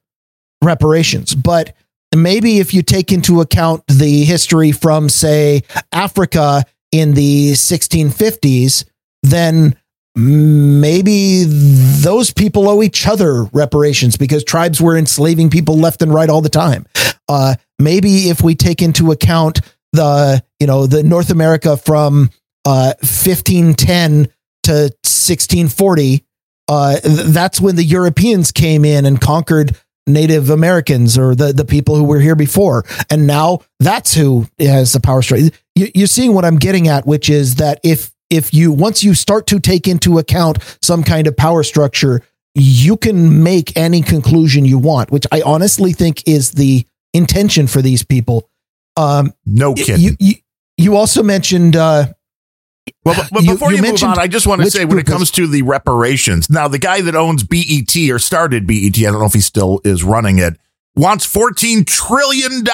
reparations. But maybe if you take into account the history from, say, Africa in the 1650s, then maybe those people owe each other reparations because tribes were enslaving people left and right all the time. Uh, maybe if we take into account the, you know, the North America from uh, 1510 to 1640, uh, that's when the Europeans came in and conquered Native Americans or the, the people who were here before. And now that's who has the power structure. You, you're seeing what I'm getting at, which is that if if you once you start to take into account some kind of power structure, you can make any conclusion you want, which I honestly think is the intention for these people. Um, no kidding. You, you, you also mentioned uh, well, but, but you, before you, you move on, I just want to say when it comes to the reparations, now the guy that owns BET or started BET, I don't know if he still is running it, wants $14 trillion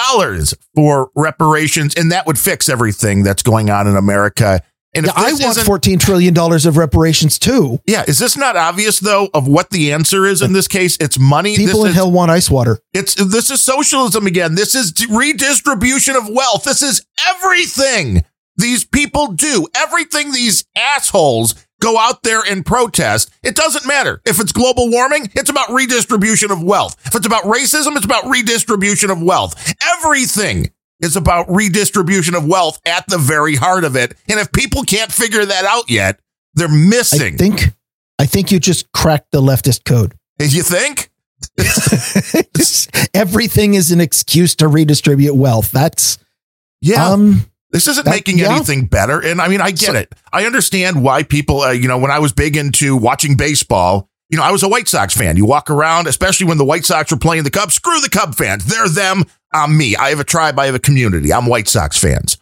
for reparations, and that would fix everything that's going on in America. And yeah, I want $14 trillion of reparations too. Yeah. Is this not obvious though of what the answer is in this case? It's money. People this in is, hell want ice water. It's this is socialism again. This is redistribution of wealth. This is everything these people do. Everything these assholes go out there and protest. It doesn't matter. If it's global warming, it's about redistribution of wealth. If it's about racism, it's about redistribution of wealth. Everything is about redistribution of wealth at the very heart of it. And if people can't figure that out yet, they're missing. I think I think you just cracked the leftist code. You think? Everything is an excuse to redistribute wealth. That's yeah. Um, this isn't that, making yeah. anything better. And I mean, I get so, it. I understand why people, uh, you know, when I was big into watching baseball, you know, I was a White Sox fan. You walk around, especially when the White Sox were playing the Cubs, screw the Cub fans. They're them. I'm me. I have a tribe. I have a community. I'm White Sox fans.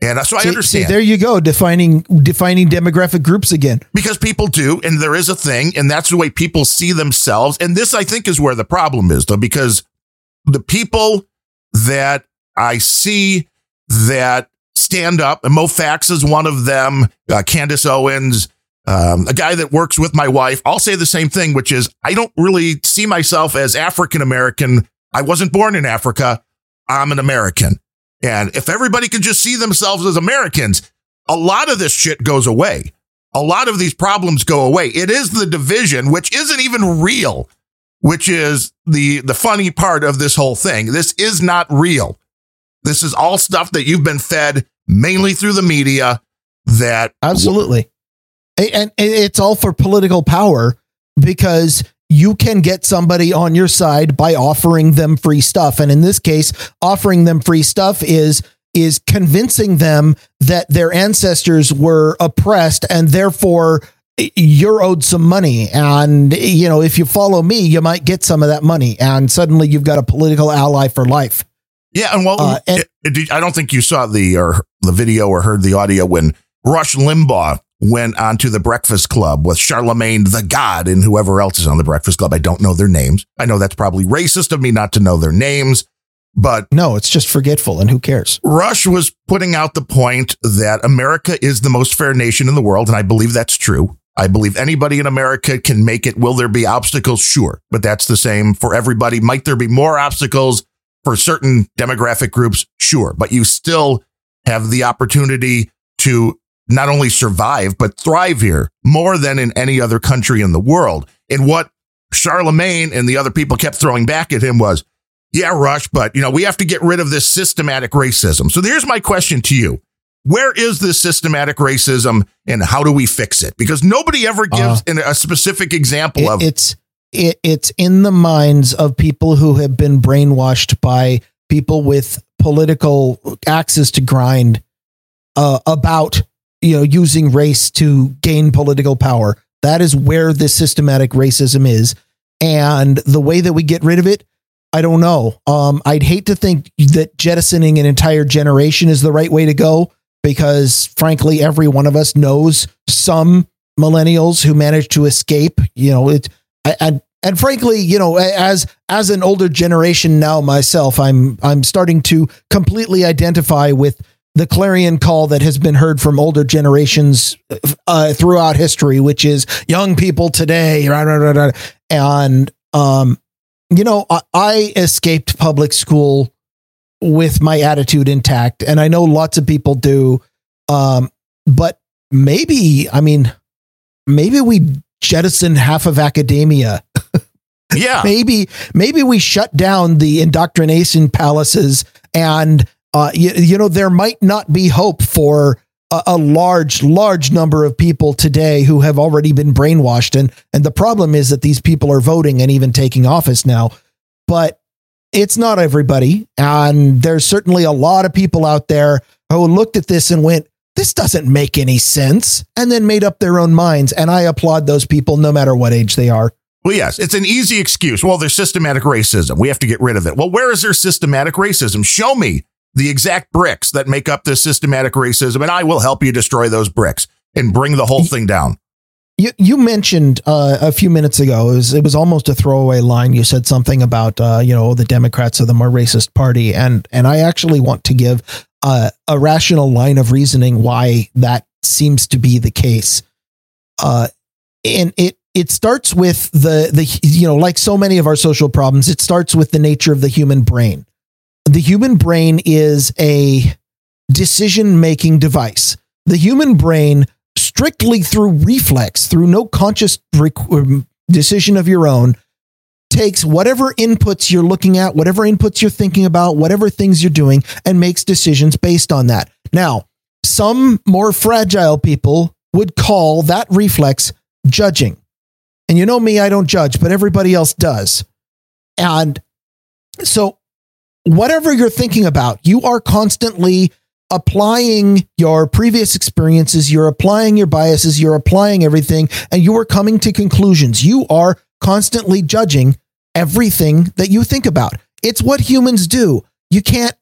And so see, I understand. See, there you go, defining defining demographic groups again. Because people do, and there is a thing, and that's the way people see themselves. And this, I think, is where the problem is, though, because the people that I see that stand up. And Mo Fax is one of them. Uh, Candace Owens, um, a guy that works with my wife. I'll say the same thing, which is I don't really see myself as African American. I wasn't born in Africa. I'm an American. And if everybody can just see themselves as Americans, a lot of this shit goes away. A lot of these problems go away. It is the division, which isn't even real, which is the, the funny part of this whole thing. This is not real. This is all stuff that you've been fed mainly through the media that absolutely and it's all for political power because you can get somebody on your side by offering them free stuff. And in this case offering them free stuff is is convincing them that their ancestors were oppressed and therefore you're owed some money. And you know if you follow me you might get some of that money. And suddenly you've got a political ally for life. Yeah, and well, uh, and, it, I don't think you saw the or the video or heard the audio when Rush Limbaugh went onto the Breakfast Club with Charlamagne the God and whoever else is on the Breakfast Club. I don't know their names. I know that's probably racist of me not to know their names, but no, it's just forgetful and who cares? Rush was putting out the point that America is the most fair nation in the world. And I believe that's true. I believe anybody in America can make it. Will there be obstacles? Sure. But that's the same for everybody. Might there be more obstacles for certain demographic groups? Sure. But you still have the opportunity to not only survive, but thrive here more than in any other country in the world. And what Charlamagne and the other people kept throwing back at him was, yeah, Rush, but you know, we have to get rid of this systematic racism. So here's my question to you. Where is this systematic racism and how do we fix it? Because nobody ever gives uh, a specific example it, of it's it, it's in the minds of people who have been brainwashed by people with political axes to grind uh, about you know using race to gain political power. That is where this systematic racism is, and the way that we get rid of it, I don't know. Um, I'd hate to think that jettisoning an entire generation is the right way to go because, frankly, every one of us knows some millennials who managed to escape. You know, it and and frankly, you know, as as an older generation now myself, I'm I'm starting to completely identify with the clarion call that has been heard from older generations uh, throughout history, which is young people today, and um, you know, I, I escaped public school with my attitude intact, and I know lots of people do, um, but maybe, I mean, maybe we jettison half of academia. yeah, maybe maybe we shut down the indoctrination palaces and uh, you, you know, there might not be hope for a, a, large, large number of people today who have already been brainwashed. And, and the problem is that these people are voting and even taking office now. But it's not everybody. And there's certainly a lot of people out there who looked at this and went, this doesn't make any sense, and then made up their own minds. And I applaud those people no matter what age they are. Well, yes, it's an easy excuse. Well, there's systematic racism. We have to get rid of it. Well, where is there systematic racism? Show me the exact bricks that make up this systematic racism, and I will help you destroy those bricks and bring the whole thing down. You you mentioned uh, a few minutes ago it was, it was almost a throwaway line. You said something about uh, you know the Democrats are the more racist party, and and I actually want to give uh, a rational line of reasoning why that seems to be the case. Uh, and it it starts with the the you know like so many of our social problems, it starts with the nature of the human brain the human brain is a decision making device. The human brain, strictly through reflex, through no conscious um, decision of your own, takes whatever inputs you're looking at, whatever inputs you're thinking about, whatever things you're doing, and makes decisions based on that. Now, some more fragile people would call that reflex judging. And you know me, I don't judge, but everybody else does. And so whatever you're thinking about, you are constantly applying your previous experiences, you're applying your biases, you're applying everything, and you are coming to conclusions. You are constantly judging everything that you think about. It's what humans do. You can't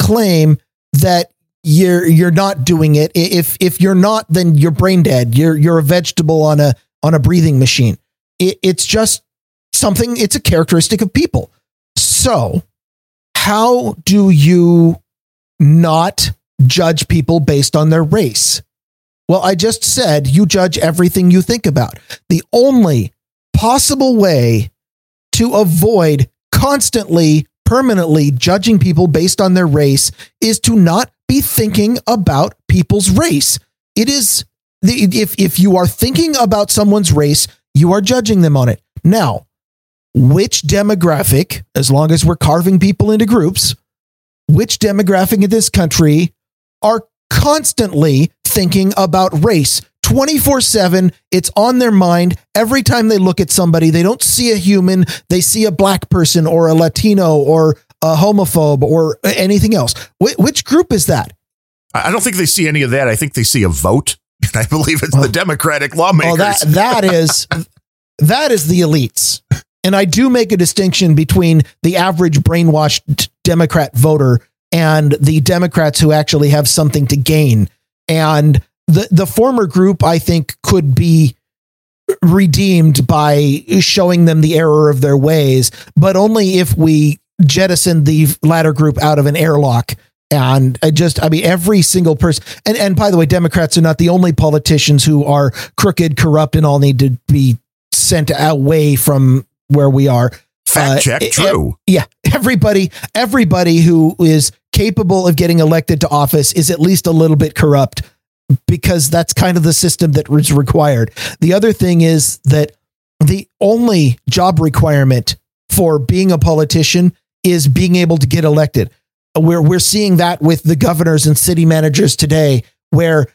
claim that you're you're not doing it. If if you're not, then you're brain dead. You're you're a vegetable on a on a breathing machine. It, it's just something. It's a characteristic of people. So how do you not judge people based on their race? Well, I just said you judge everything you think about. The only possible way to avoid constantly, permanently judging people based on their race is to not be thinking about people's race. It is the, if if you are thinking about someone's race, you are judging them on it. Now, which demographic, as long as we're carving people into groups, which demographic in this country are constantly thinking about race 24 7. It's on their mind. Every time they look at somebody, they don't see a human, they see a black person or a Latino or a homophobe or anything else. Wh- which group is that? I don't think they see any of that. I think they see a vote. And I believe it's the oh. Democratic lawmakers. Oh, that, that is that is the elites. And I do make a distinction between the average brainwashed Democrat voter and the Democrats who actually have something to gain. And the the former group I think could be redeemed by showing them the error of their ways, but only if we jettison the latter group out of an airlock. And I just, I mean, every single person, and, and by the way, Democrats are not the only politicians who are crooked, corrupt, and all need to be sent away from where we are. Fact uh, check, true. yeah. Everybody, everybody who is capable of getting elected to office is at least a little bit corrupt because that's kind of the system that is required. The other thing is that the only job requirement for being a politician is being able to get elected. We're, we're seeing that with the governors and city managers today, where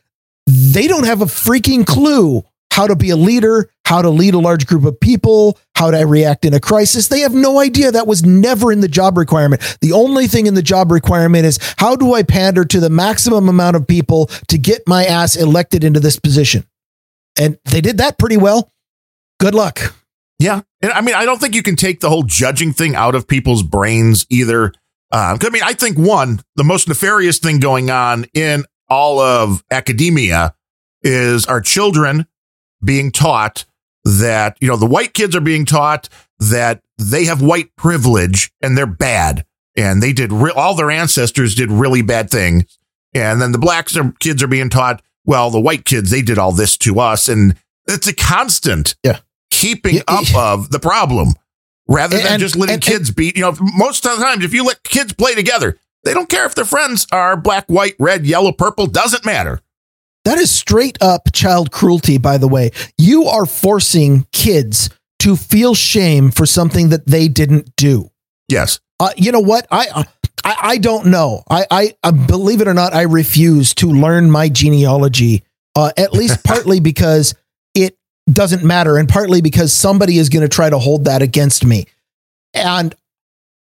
they don't have a freaking clue how to be a leader, how to lead a large group of people, how to react in a crisis. They have no idea. That was never in the job requirement. The only thing in the job requirement is how do I pander to the maximum amount of people to get my ass elected into this position? And they did that pretty well. Good luck. Yeah. And I mean, I don't think you can take the whole judging thing out of people's brains either. Uh, I mean, I think one, the most nefarious thing going on in all of academia is our children being taught that, you know, the white kids are being taught that they have white privilege and they're bad and they did re- all their ancestors did really bad things. And then the blacks are, kids are being taught, well, the white kids, they did all this to us. And it's a constant yeah. keeping yeah, up of the problem rather than and, just letting and, kids and, beat. You know, most of the times, if you let kids play together, they don't care if their friends are black, white, red, yellow, purple, doesn't matter. That is straight up child cruelty, by the way. You are forcing kids to feel shame for something that they didn't do. Yes. Uh, you know what? I, I, I don't know. I, I, I, believe it or not, I refuse to learn my genealogy. Uh, at least partly because it doesn't matter, and partly because somebody is going to try to hold that against me. And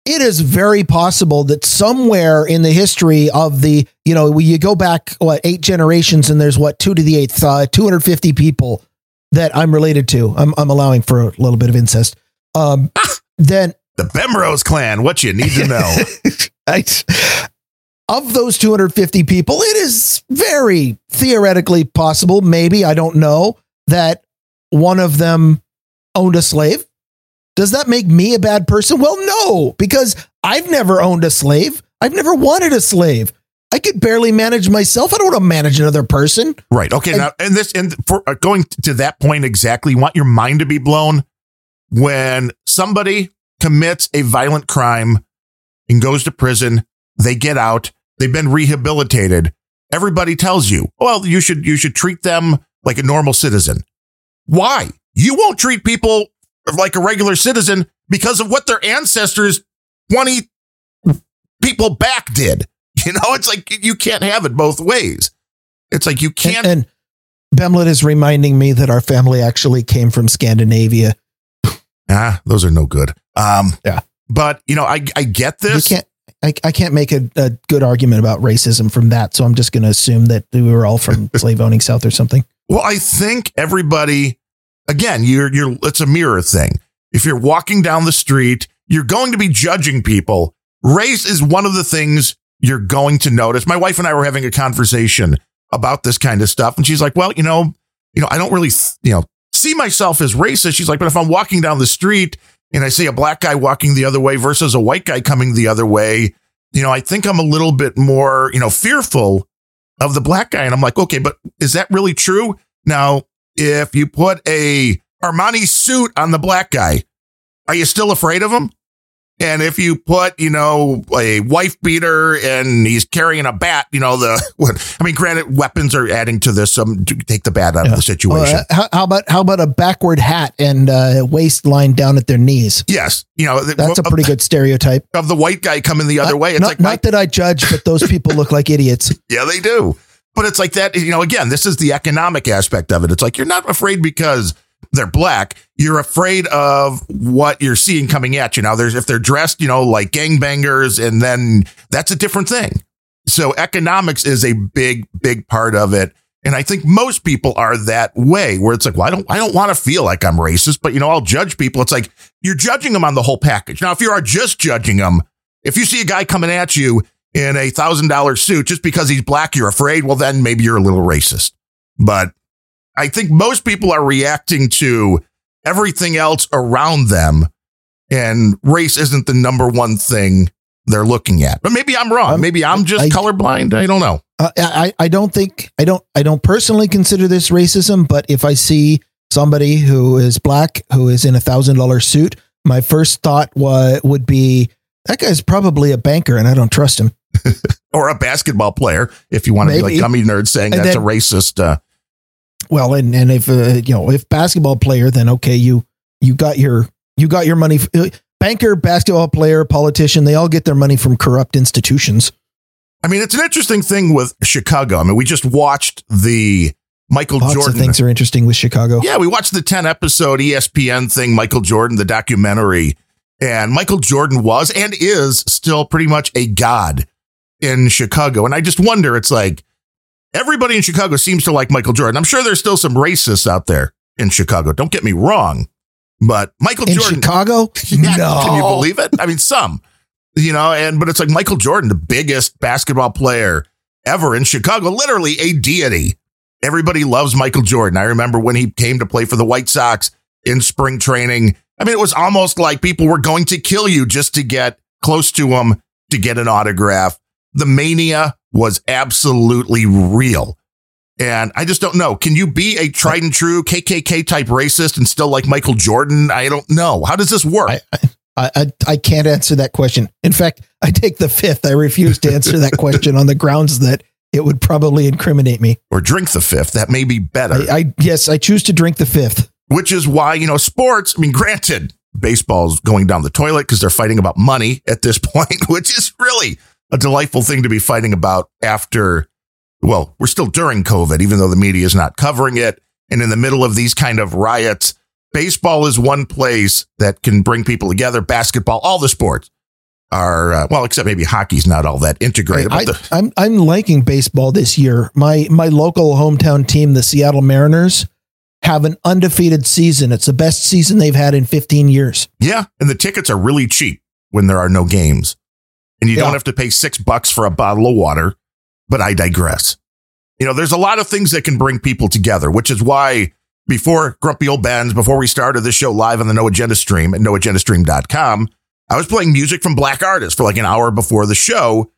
it is very possible that somewhere in the history of the, you know, you go back, what, eight generations and there's what, two to the eighth, uh, 250 people that I'm related to. I'm, I'm allowing for a little bit of incest. Um, then the Bemrose clan, what you need to know. I, of those 250 people, it is very theoretically possible, maybe, I don't know, that one of them owned a slave does that make me a bad person? Well, no, because I've never owned a slave. I've never wanted a slave. I could barely manage myself. I don't want to manage another person. Right. Okay. Now, and this, and for uh, going to that point exactly, you want your mind to be blown when somebody commits a violent crime and goes to prison. They get out. They've been rehabilitated. Everybody tells you, well, you should you should treat them like a normal citizen. Why? You won't treat people like a regular citizen because of what their ancestors 20 people back did. You know, it's like you can't have it both ways. It's like you can't. And, and Bemlet is reminding me that our family actually came from Scandinavia. Ah, those are no good. Um, yeah. But, you know, I, I get this. You can't, I, I can't make a, a good argument about racism from that. So I'm just going to assume that we were all from slave owning South or something. Well, I think everybody again, you're you're it's a mirror thing. If you're walking down the street, you're going to be judging people. Race is one of the things you're going to notice. My wife and I were having a conversation about this kind of stuff and she's like, "Well, you know, you know, I don't really, you know, see myself as racist." She's like, "But if I'm walking down the street and I see a black guy walking the other way versus a white guy coming the other way, you know, I think I'm a little bit more, you know, fearful of the black guy." And I'm like, "Okay, but is that really true?" Now, if you put a Armani suit on the black guy, are you still afraid of him? And if you put, you know, a wife beater and he's carrying a bat, you know, the, I mean, granted, weapons are adding to this, um, take the bat out yeah. of the situation. Uh, how, how, about, how about a backward hat and uh, waistline down at their knees? Yes. You know, that's a pretty good stereotype of the white guy coming the other way. It's not, like, not that I judge, but those people look like idiots. Yeah, they do. But it's like that, you know, again, this is the economic aspect of it. It's like you're not afraid because they're black. You're afraid of what you're seeing coming at you. Now, there's if they're dressed, you know, like gangbangers, and then that's a different thing. So economics is a big, big part of it. And I think most people are that way where it's like, well, I don't, I don't want to feel like I'm racist, but you know, I'll judge people. It's like you're judging them on the whole package. Now, if you are just judging them, if you see a guy coming at you in a thousand dollar suit just because he's black, you're afraid. Well, then maybe you're a little racist. But I think most people are reacting to everything else around them, and race isn't the number one thing they're looking at. But maybe I'm wrong. Um, maybe I'm just I- colorblind. I don't know. Uh, I I don't think I don't I don't personally consider this racism, but if I see somebody who is black who is in a thousand dollar suit, my first thought wa- would be that guy's probably a banker, and I don't trust him. Or a basketball player, if you want to be like Maybe. gummy nerds saying And that's then- a racist. Uh, Well, and and if uh, you know if basketball player, then okay, you you got your you got your money. uh, Banker, basketball player, politician, they all get their money from corrupt institutions. I mean, it's an interesting thing with Chicago. I mean, we just watched the Michael Lots Jordan of things are interesting with Chicago. Yeah, we watched the 10 episode ESPN thing, Michael Jordan, the documentary. And Michael Jordan was and is still pretty much a god in Chicago. And I just wonder, it's like everybody in Chicago seems to like Michael Jordan. I'm sure there's still some racists out there in Chicago. Don't get me wrong. But Michael Jordan. In Jordan. Chicago, Yeah, no. Can you believe it? I mean, some, you know, and but it's like Michael Jordan, the biggest basketball player ever in Chicago, literally a deity. Everybody loves Michael Jordan. I remember when he came to play for the White Sox in spring training. I mean, it was almost like people were going to kill you just to get close to him to get an autograph. The mania was absolutely real. And I just don't know. Can you be a tried and true KKK type racist and still like Michael Jordan? I don't know. How does this work? I, I, I, I can't answer that question. In fact, I take the fifth. I refuse to answer that question on the grounds that it would probably incriminate me. or drink the fifth. That may be better. I, I yes, I choose to drink the fifth. Which is why, you know, sports, I mean, granted, baseball's going down the toilet because they're fighting about money at this point, which is really a delightful thing to be fighting about after, well, we're still during COVID, even though the media is not covering it. And in the middle of these kind of riots, baseball is one place that can bring people together. Basketball, all the sports are, uh, well, except maybe hockey's not all that integrated. I, the, I'm I'm liking baseball this year. My my local hometown team, the Seattle Mariners, have an undefeated season. It's the best season they've had in 15 years. Yeah, and the tickets are really cheap when there are no games. And you Yeah. don't have to pay 6 bucks for a bottle of water, but I digress. You know, there's a lot of things that can bring people together, which is why before Grumpy Old Bens, before we started this show live on the No Agenda stream at noagendastream.com, I was playing music from black artists for like an hour before the show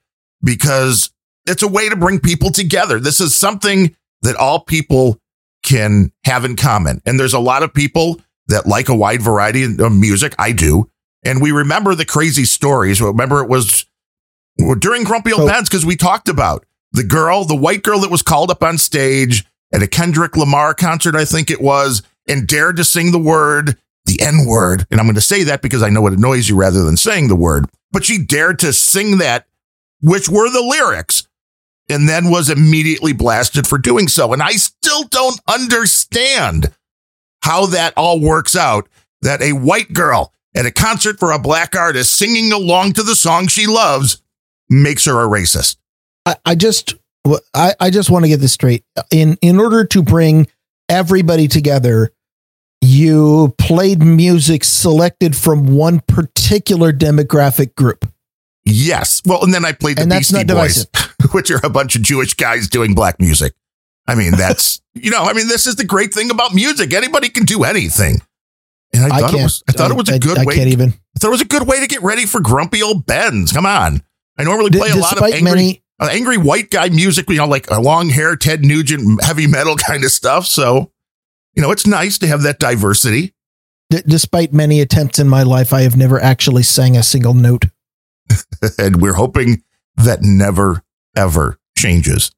because it's a way to bring people together. This is something that all people can have in common. And there's a lot of people that like a wide variety of music. I do. And we remember the crazy stories. Remember it was during Grumpy Old So- because we talked about the girl, the white girl that was called up on stage at a Kendrick Lamar concert, I think it was, and dared to sing the word, the N word. And I'm going to say that because I know it annoys you rather than saying the word. But she dared to sing that, which were the lyrics, and then was immediately blasted for doing so. And I still don't understand how that all works out that a white girl at a concert for a black artist singing along to the song she loves makes her a racist. I, I just I, I just want to get this straight. In in order to bring everybody together, you played music selected from one particular demographic group. Yes. Well, and then I played the And that's Beastie not Boys, which are a bunch of Jewish guys doing black music. I mean, that's you know, I mean, this is the great thing about music. Anybody can do anything. And I, I thought it was I thought it was a I- good I, way. can't even. I thought it was a good way to get ready for Grumpy Old Bens. Come on. I normally D- play a lot of angry, many uh, angry white guy music, you know, like a long hair, Ted Nugent, heavy metal kind of stuff. So, you know, it's nice to have that diversity. d- despite many attempts in my life, I have never actually sang a single note. and we're hoping that never, ever changes.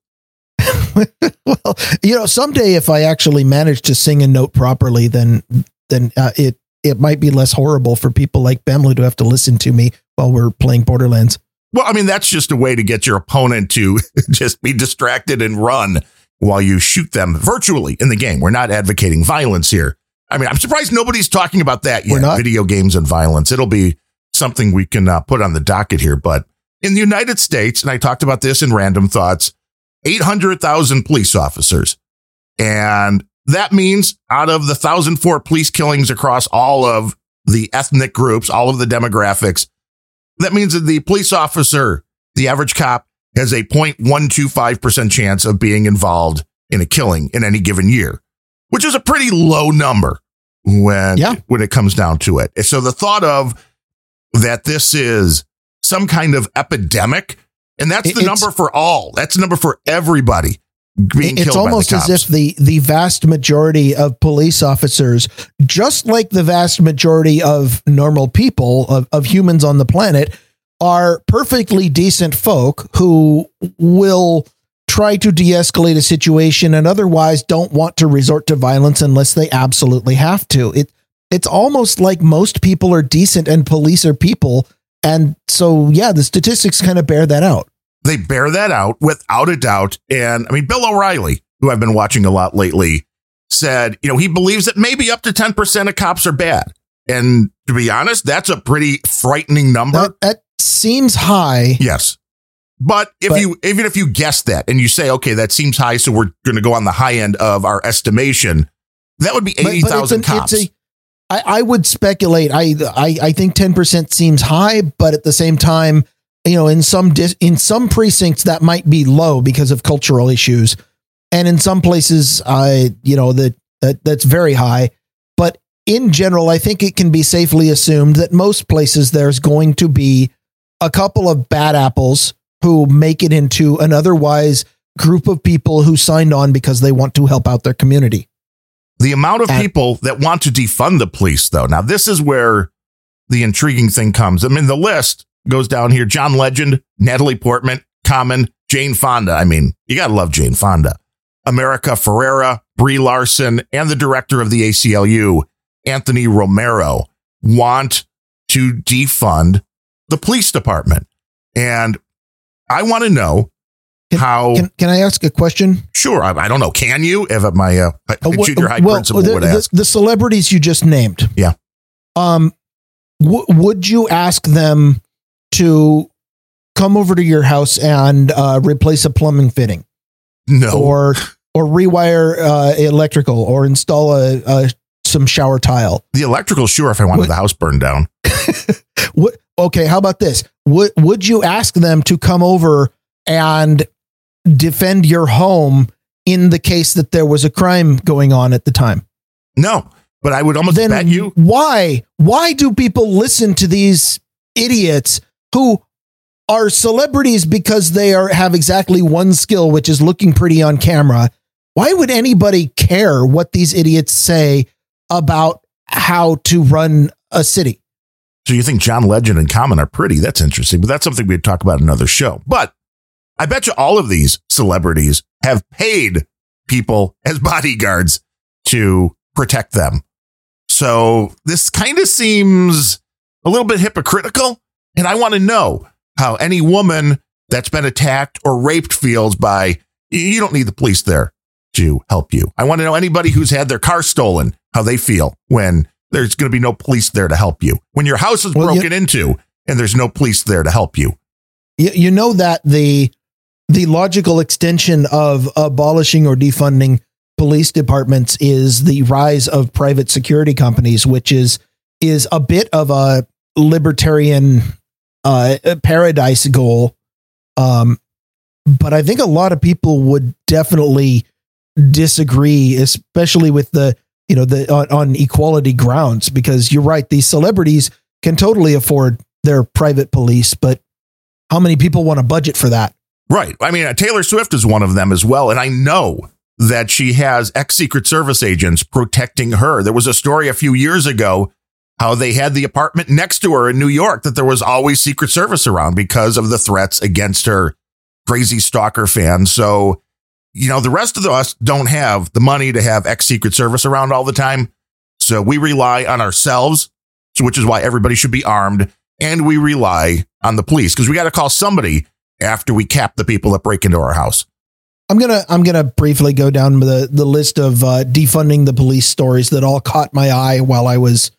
well, you know, someday if I actually manage to sing a note properly, then then uh, it it might be less horrible for people like Bemley to have to listen to me while we're playing Borderlands. Well, I mean, that's just a way to get your opponent to just be distracted and run while you shoot them virtually in the game. We're not advocating violence here. I mean, I'm surprised nobody's talking about that We're yet. not? Video games and violence. It'll be something we can uh, put on the docket here. But in the United States, and I talked about this in Random Thoughts, 800,000 police officers. And that means out of the 1,004 police killings across all of the ethnic groups, all of the demographics, that means that the police officer, the average cop, has a 0.125% chance of being involved in a killing in any given year, which is a pretty low number when Yeah. when it comes down to it. So the thought of that this is some kind of epidemic, and that's the it's- number for all. That's the number for everybody it's almost as if the the vast majority of police officers just like the vast majority of normal people of, of humans on the planet are perfectly decent folk who will try to de-escalate a situation and otherwise don't want to resort to violence unless they absolutely have to. It it's almost like most people are decent and police are people. And so yeah the statistics kind of bear that out they bear that out without a doubt. And I mean, Bill O'Reilly, who I've been watching a lot lately, said, you know, he believes that maybe up to 10% of cops are bad. And to be honest, that's a pretty frightening number. that, that seems high yes. But if But- you, even if you guess that and you say, okay, that seems high, so we're going to go on the high end of our estimation, that would be But- but 80,000 cops. it's a- I, I would speculate. I, I I think ten percent seems high, but at the same time, you know, in some dis, in some precincts that might be low because of cultural issues, and in some places, I you know that, that that's very high. But in general, I think it can be safely assumed that most places there's going to be a couple of bad apples who make it into an otherwise group of people who signed on because they want to help out their community. The amount of And- people that want to defund the police, though, now this is where the intriguing thing comes. I mean, the list goes down here John Legend, Natalie Portman, Common, Jane Fonda. I mean, you got to love Jane Fonda. America Ferrera, Brie Larson, and the director of the ACLU, Anthony Romero, want to defund the police department. And I want to know how. Can can I ask a question? sure, I, I don't know. Can you? If my uh, Uh, wh- junior high well, principal the, would the- ask. the celebrities you just named. Yeah. Um, w- would you ask them to come over to your house and uh, replace a plumbing fitting, no. or or rewire uh, electrical, or install a, a some shower tile? The electrical, sure, if I wanted What- the house burned down. What? Okay, how about this? Would would you ask them to come over and defend your home in the case that there was a crime going on at the time? No, but I would almost then bet you. why why do people listen to these idiots who are celebrities because they are have exactly one skill which is looking pretty on camera why would anybody care what these idiots say about how to run a city So you think John Legend and Common are pretty? That's interesting, but that's something we'd talk about another show. But I bet you all of these celebrities have paid people as bodyguards to protect them. So this kind of seems a little bit hypocritical. And I want to know how any woman that's been attacked or raped feels by you don't need the police there to help you. I want to know anybody who's had their car stolen, how they feel when there's going to be no police there to help you. When your house is Well, you- broken into and there's no police there to help you. you, you know that the the logical extension of abolishing or defunding police departments is the rise of private security companies which is is a bit of a libertarian uh paradise goal um but i think a lot of people would definitely disagree especially with the you know the on, on equality grounds because you're right these celebrities can totally afford their private police but how many people want to budget for that? Right. I mean, uh, Taylor Swift is one of them as well. And I know that she has ex Secret Service agents protecting her. There was a story a few years ago how they had the apartment next to her in New York that there was always Secret Service around because of the threats against her crazy stalker fans. So, you know, the rest of us don't have the money to have ex Secret Service around all the time. So we rely on ourselves, which is why everybody should be armed. And we rely on the police because we got to call somebody after we cap the people that break into our house. I'm gonna I'm gonna briefly go down the the list of uh, defunding the police stories that all caught my eye while I was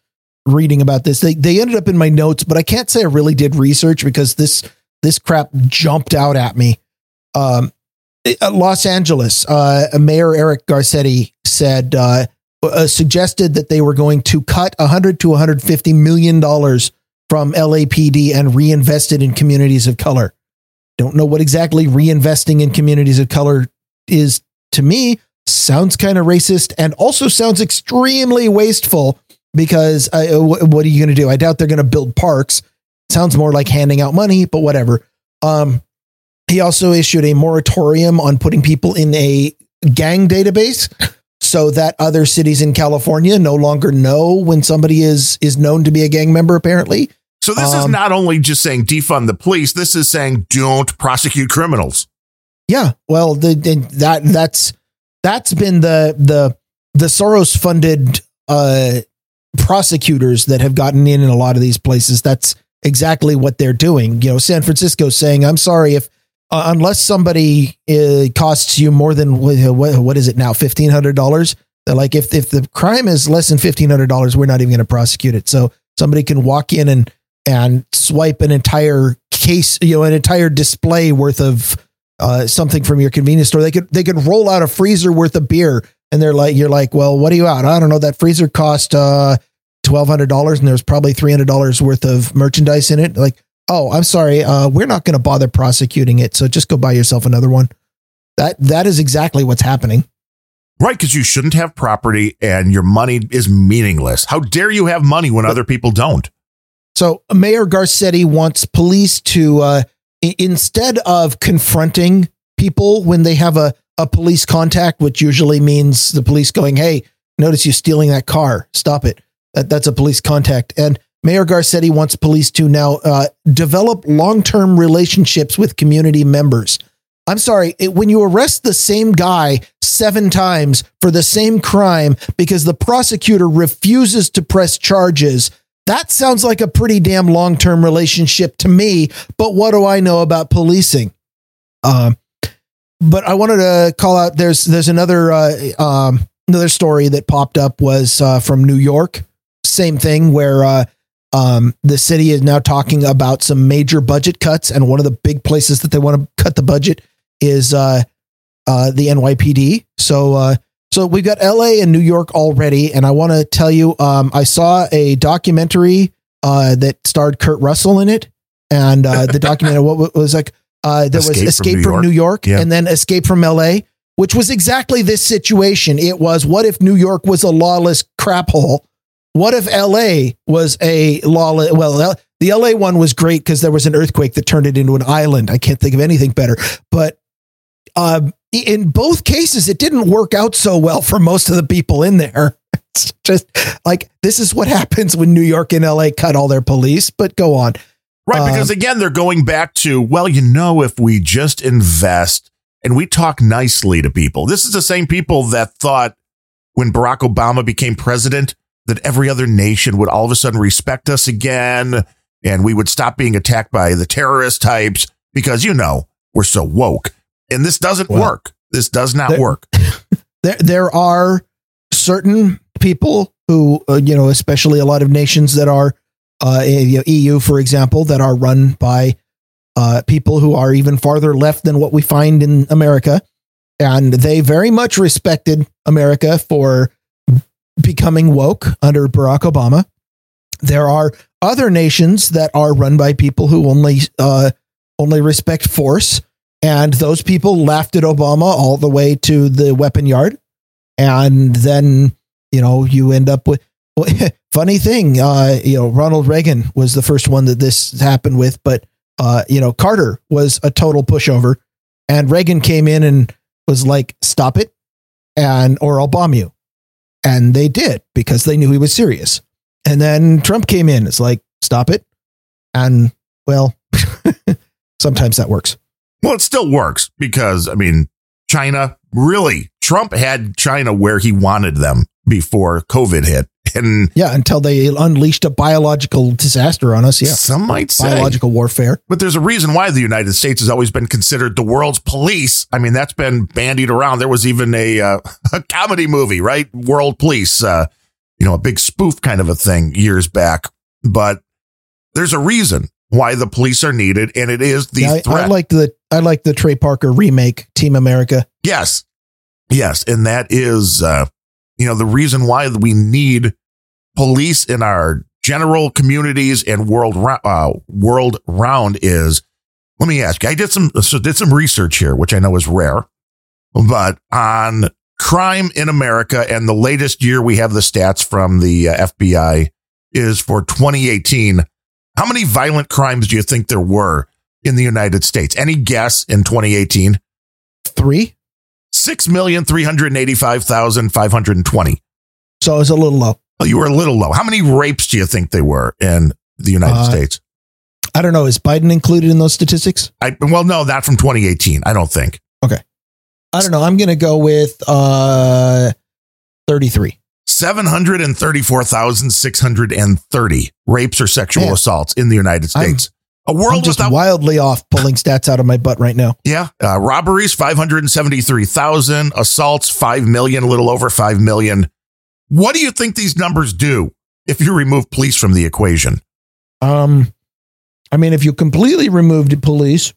reading about this. They they ended up in my notes, but I can't say I really did research because this this crap jumped out at me. Um, uh, Los Angeles, uh, Mayor Eric Garcetti said uh, uh, suggested that they were going to cut 100 to 150 million dollars from LAPD and reinvest it in communities of color. Don't know what exactly reinvesting in communities of color is to me, sounds kind of racist and also sounds extremely wasteful because uh, w- what are you going to do? I doubt they're going to build parks. Sounds more like handing out money, but whatever. Um, he also issued a moratorium on putting people in a gang database so that other cities in California no longer know when somebody is is known to be a gang member apparently. So this is Um, not only just saying defund the police, this is saying don't prosecute criminals. Yeah, well, the, the that that's that's been the the the Soros funded uh prosecutors that have gotten in in a lot of these places. That's exactly what they're doing. You know, San Francisco saying, "I'm sorry if uh, unless somebody uh, costs you more than what, what is it now fifteen hundred dollars." Like, if if the crime is less than fifteen hundred dollars, we're not even going to prosecute it. So somebody can walk in and and swipe an entire case, you know, an entire display worth of uh, something from your convenience store. They could they could roll out a freezer worth of beer, and they're like, you're like, well, what are you out? I don't know. That freezer cost uh, twelve hundred dollars, and there's probably three hundred dollars worth of merchandise in it. Like, oh, I'm sorry, uh, we're not going to bother prosecuting it, so just go buy yourself another one. That that is exactly what's happening. Right, because you shouldn't have property and your money is meaningless. How dare you have money when other people don't? So Mayor Garcetti wants police to uh, i- instead of confronting people when they have a, a police contact, which usually means the police going, "Hey, notice you stealing that car. Stop it." That, that's a police contact. And Mayor Garcetti wants police to now uh, develop long term relationships with community members. I'm sorry, it, when you arrest the same guy seven times for the same crime because the prosecutor refuses to press charges, that sounds like a pretty damn long term relationship to me. But what do I know about policing? Um, but I wanted to call out. There's there's another uh, um, another story that popped up was uh, from New York. Same thing where uh, um, the city is now talking about some major budget cuts, and one of the big places that they want to cut the budget is uh, uh, the NYPD. So uh, so we've got LA and New York already, and I want to tell you, um, I saw a documentary that starred Kurt Russell in it, and the documentary what was like uh, there was Escape from New from New York, Yeah. and then Escape from LA, which was exactly this situation. It was what if New York was a lawless crap hole? What if LA was a lawless? Well, the LA one was great because there was an earthquake that turned it into an island. I can't think of anything better, but um, in both cases, it didn't work out so well for most of the people in there. It's just like this is what happens when New York and LA cut all their police. But go on. Right, Um, because again, they're going back to, well, you know, if we just invest and we talk nicely to people, this is the same people that thought when Barack Obama became president that every other nation would all of a sudden respect us again and we would stop being attacked by the terrorist types because, you know, we're so woke. And this doesn't Well, work. This does not there- work. There, there are certain people who, uh, you know, especially a lot of nations that are, uh, you know, EU, for example, that are run by uh, people who are even farther left than what we find in America. And they very much respected America for becoming woke under Barack Obama. There are other nations that are run by people who only uh, only respect force, and those people laughed at Obama all the way to the weapon yard, and then you know you end up with. Funny thing, uh, you know, Ronald Reagan was the first one that this happened with, but uh, you know, Carter was a total pushover, and Reagan came in and was like, "Stop it," and or I'll bomb you, and they did because they knew he was serious. And then Trump came in. It's like, stop it. And well, sometimes that works. Well, it still works because, I mean, China really, Trump had China where he wanted them before COVID hit. And Yeah, until they unleashed a biological disaster on us. Yeah. some might say, Biological warfare. but there's a reason why the United States has always been considered the world's police. I mean, that's been bandied around. There was even a, uh, a comedy movie, right? World Police, uh, you know, a big spoof kind of a thing years back. But there's a reason why the police are needed, and it is the Yeah, I, threat. I like the I like the Trey Parker remake, Team America. Yes. Yes. And that is, uh, you know, the reason why we need police in our general communities and world, uh, world round is, let me ask you, I did some, so did some research here, which I know is rare, but on crime in America, and the latest year we have the stats from the uh, FBI is for 2018. How many violent crimes do you think there were in the United States? Any guess in 2018? Three. 6,385,520. So it's a little low. Oh, you were a little low. How many rapes do you think they were in the United Uh, States? I don't know. Is Biden included in those statistics? I, well, no, not from 2018. I don't think. Okay. I don't know. I'm going to go with uh 33. 734,630 rapes or sexual Man. assaults in the United States. A I'm world just without wildly off pulling stats out of my butt right now. Yeah. Uh, robberies, 573,000. Assaults, 5 million, a little over 5 million. What do you think these numbers do if you remove police from the equation? Um, I mean, if you completely removed the police,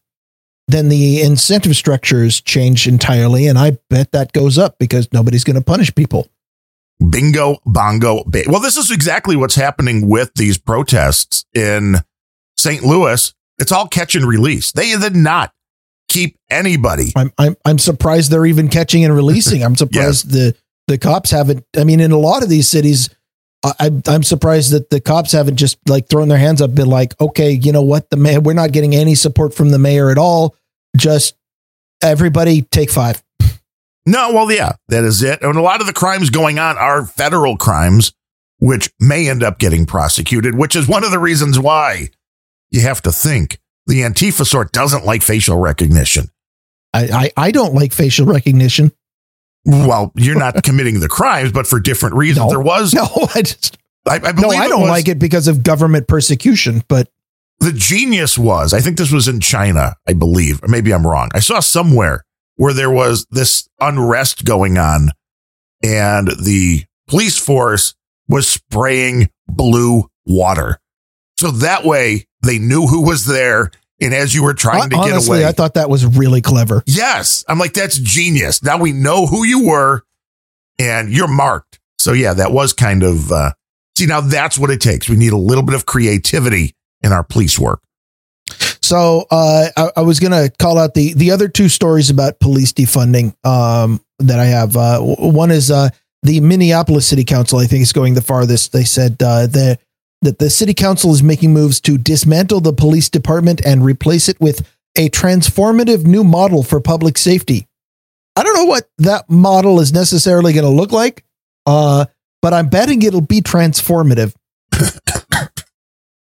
then the incentive structures change entirely, and I bet that goes up because nobody's going to punish people. Bingo, bongo. Ba- well, this is exactly what's happening with these protests in St. Louis. It's all catch and release. They did not keep anybody. I'm I'm I'm surprised they're even catching and releasing. I'm surprised the the cops haven't. I mean, in a lot of these cities, I, I'm I'm surprised that the cops haven't just like thrown their hands up, been like, okay, you know what, the mayor, we're not getting any support from the mayor at all. Just everybody take five. No, well, yeah, that is it. And a lot of the crimes going on are federal crimes, which may end up getting prosecuted, which is one of the reasons why you have to think the Antifa sort doesn't like facial recognition. I I, I don't like facial recognition. Well, you're not committing the crimes, but for different reasons. No. There was, No, I just I, I no, I don't was- like it because of government persecution. But the genius was, I think this was in China, I believe, or maybe I'm wrong. I saw somewhere where there was this unrest going on and the police force was spraying blue water. So that way they knew who was there. And as you were trying to get honestly, away, I thought that was really clever. yes, I'm like, that's genius. Now we know who you were and you're marked. So yeah, that was kind of, uh, see, now that's what it takes. We need a little bit of creativity in our police work. So uh, I, I was going to call out the the other two stories about police defunding um, that I have. Uh, one is uh, the Minneapolis City Council. I think is going the farthest. They said uh, the, that the city council is making moves to dismantle the police department and replace it with a transformative new model for public safety. I don't know what that model is necessarily going to look like, uh, but I'm betting it'll be transformative.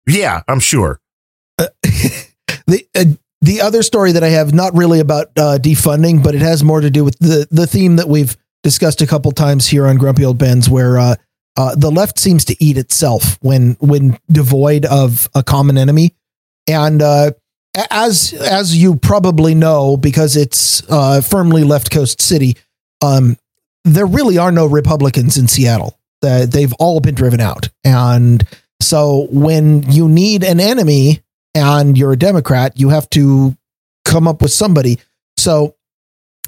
Yeah, I'm sure. the uh, the other story that I have not really about uh, defunding, but it has more to do with the the theme that we've discussed a couple times here on Grumpy Old Bens, where uh, the left seems to eat itself when when devoid of a common enemy, and uh, as as you probably know, because it's uh, firmly left coast city, um, there really are no Republicans in Seattle. Uh, they've all been driven out, and so when you need an enemy and you're a Democrat, you have to come up with somebody. So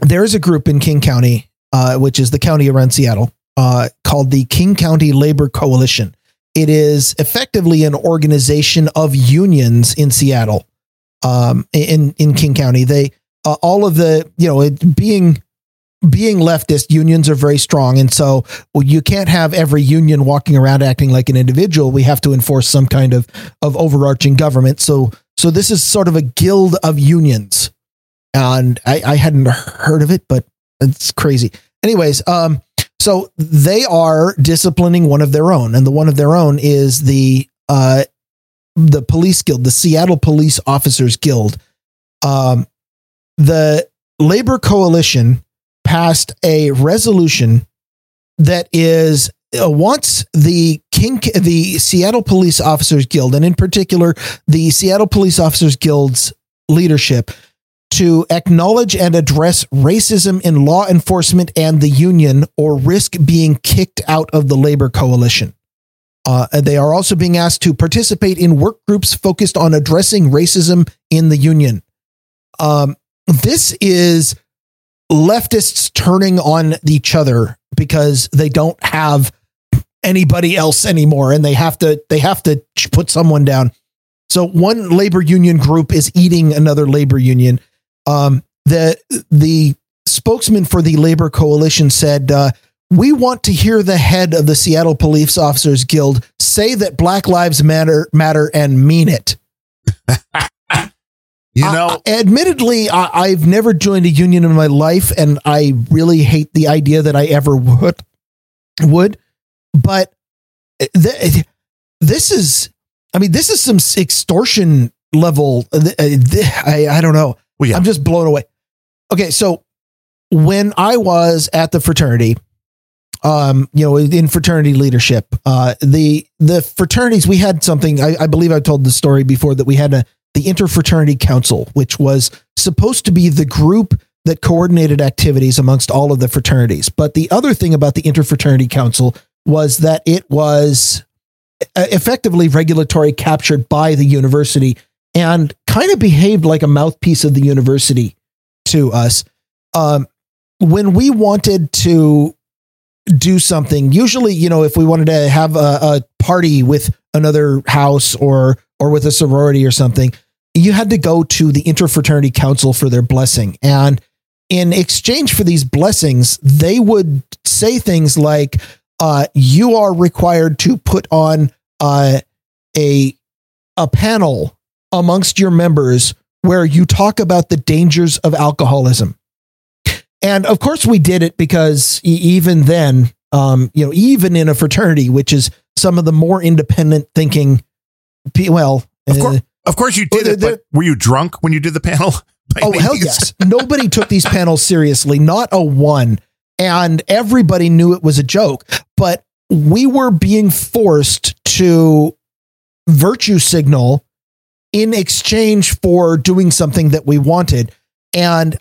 there is a group in King County, uh, which is the county around Seattle, uh, called the King County Labor Coalition. It is effectively an organization of unions in Seattle, um, in in King County. They uh, all of the you know it, being being leftist unions are very strong. And so well, you can't have every union walking around acting like an individual. We have to enforce some kind of of overarching government. So so this is sort of a guild of unions. And i i hadn't heard of it but it's crazy. Anyways um so they are disciplining one of their own and the one of their own is the uh the police guild the seattle police officers guild. Um the labor coalition passed a resolution that is uh, wants the King the Seattle Police Officers Guild and in particular the Seattle Police Officers Guild's leadership to acknowledge and address racism in law enforcement and the union or risk being kicked out of the labor coalition. Uh, they are also being asked to participate in work groups focused on addressing racism in the union. Um, this is leftists turning on each other because they don't have anybody else anymore and they have to they have to put someone down so one labor union group is eating another labor union um the the spokesman for the labor coalition said, uh, "We want to hear the head of the Seattle Police Officers Guild say that Black Lives Matter matter and mean it." you know, I, admittedly, I, have never joined a union in my life, and I really hate the idea that I ever would. Would, but th- this is, I mean, this is some extortion level. Uh, I, I don't know. Well, yeah. I'm just blown away. Okay, so when I was at the fraternity, um, you know, in fraternity leadership, uh, the the fraternities we had something. I, I believe I told the story before that we had a the interfraternity council, which was supposed to be the group that coordinated activities amongst all of the fraternities. But the other thing about the interfraternity council was that it was effectively regulatory captured by the university and kind of behaved like a mouthpiece of the university to us. Um, when we wanted to do something, usually, you know, if we wanted to have a, a party with another house or or with a sorority or something, you had to go to the interfraternity council for their blessing. And in exchange for these blessings, they would say things like, uh, "You are required to put on uh, a a panel amongst your members where you talk about the dangers of alcoholism." And of course, we did it because even then, um, you know, even in a fraternity, which is some of the more independent thinking, well, of course, uh, of course you did it. But were you drunk when you did the panel? Oh hell yes! Nobody took these panels seriously, not a one, and everybody knew it was a joke. But we were being forced to virtue signal in exchange for doing something that we wanted, and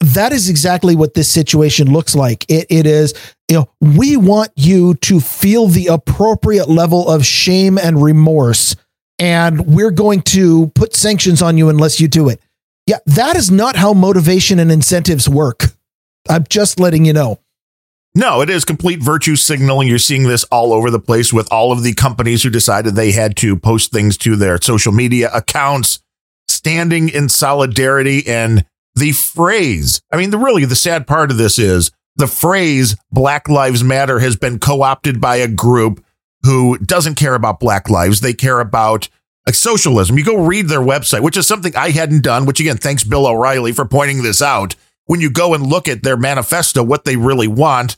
that is exactly what this situation looks like. It, it is, you know, we want you to feel the appropriate level of shame and remorse, and we're going to put sanctions on you unless you do it. Yeah, that is not how motivation and incentives work. I'm just letting you know. No, it is complete virtue signaling. You're seeing this all over the place with all of the companies who decided they had to post things to their social media accounts, standing in solidarity and the phrase. I mean, the really the sad part of this is the phrase Black Lives Matter has been co-opted by a group who doesn't care about black lives. They care about like socialism. You go read their website, which is something I hadn't done, which again, thanks Bill O'Reilly for pointing this out. When you go and look at their manifesto, what they really want,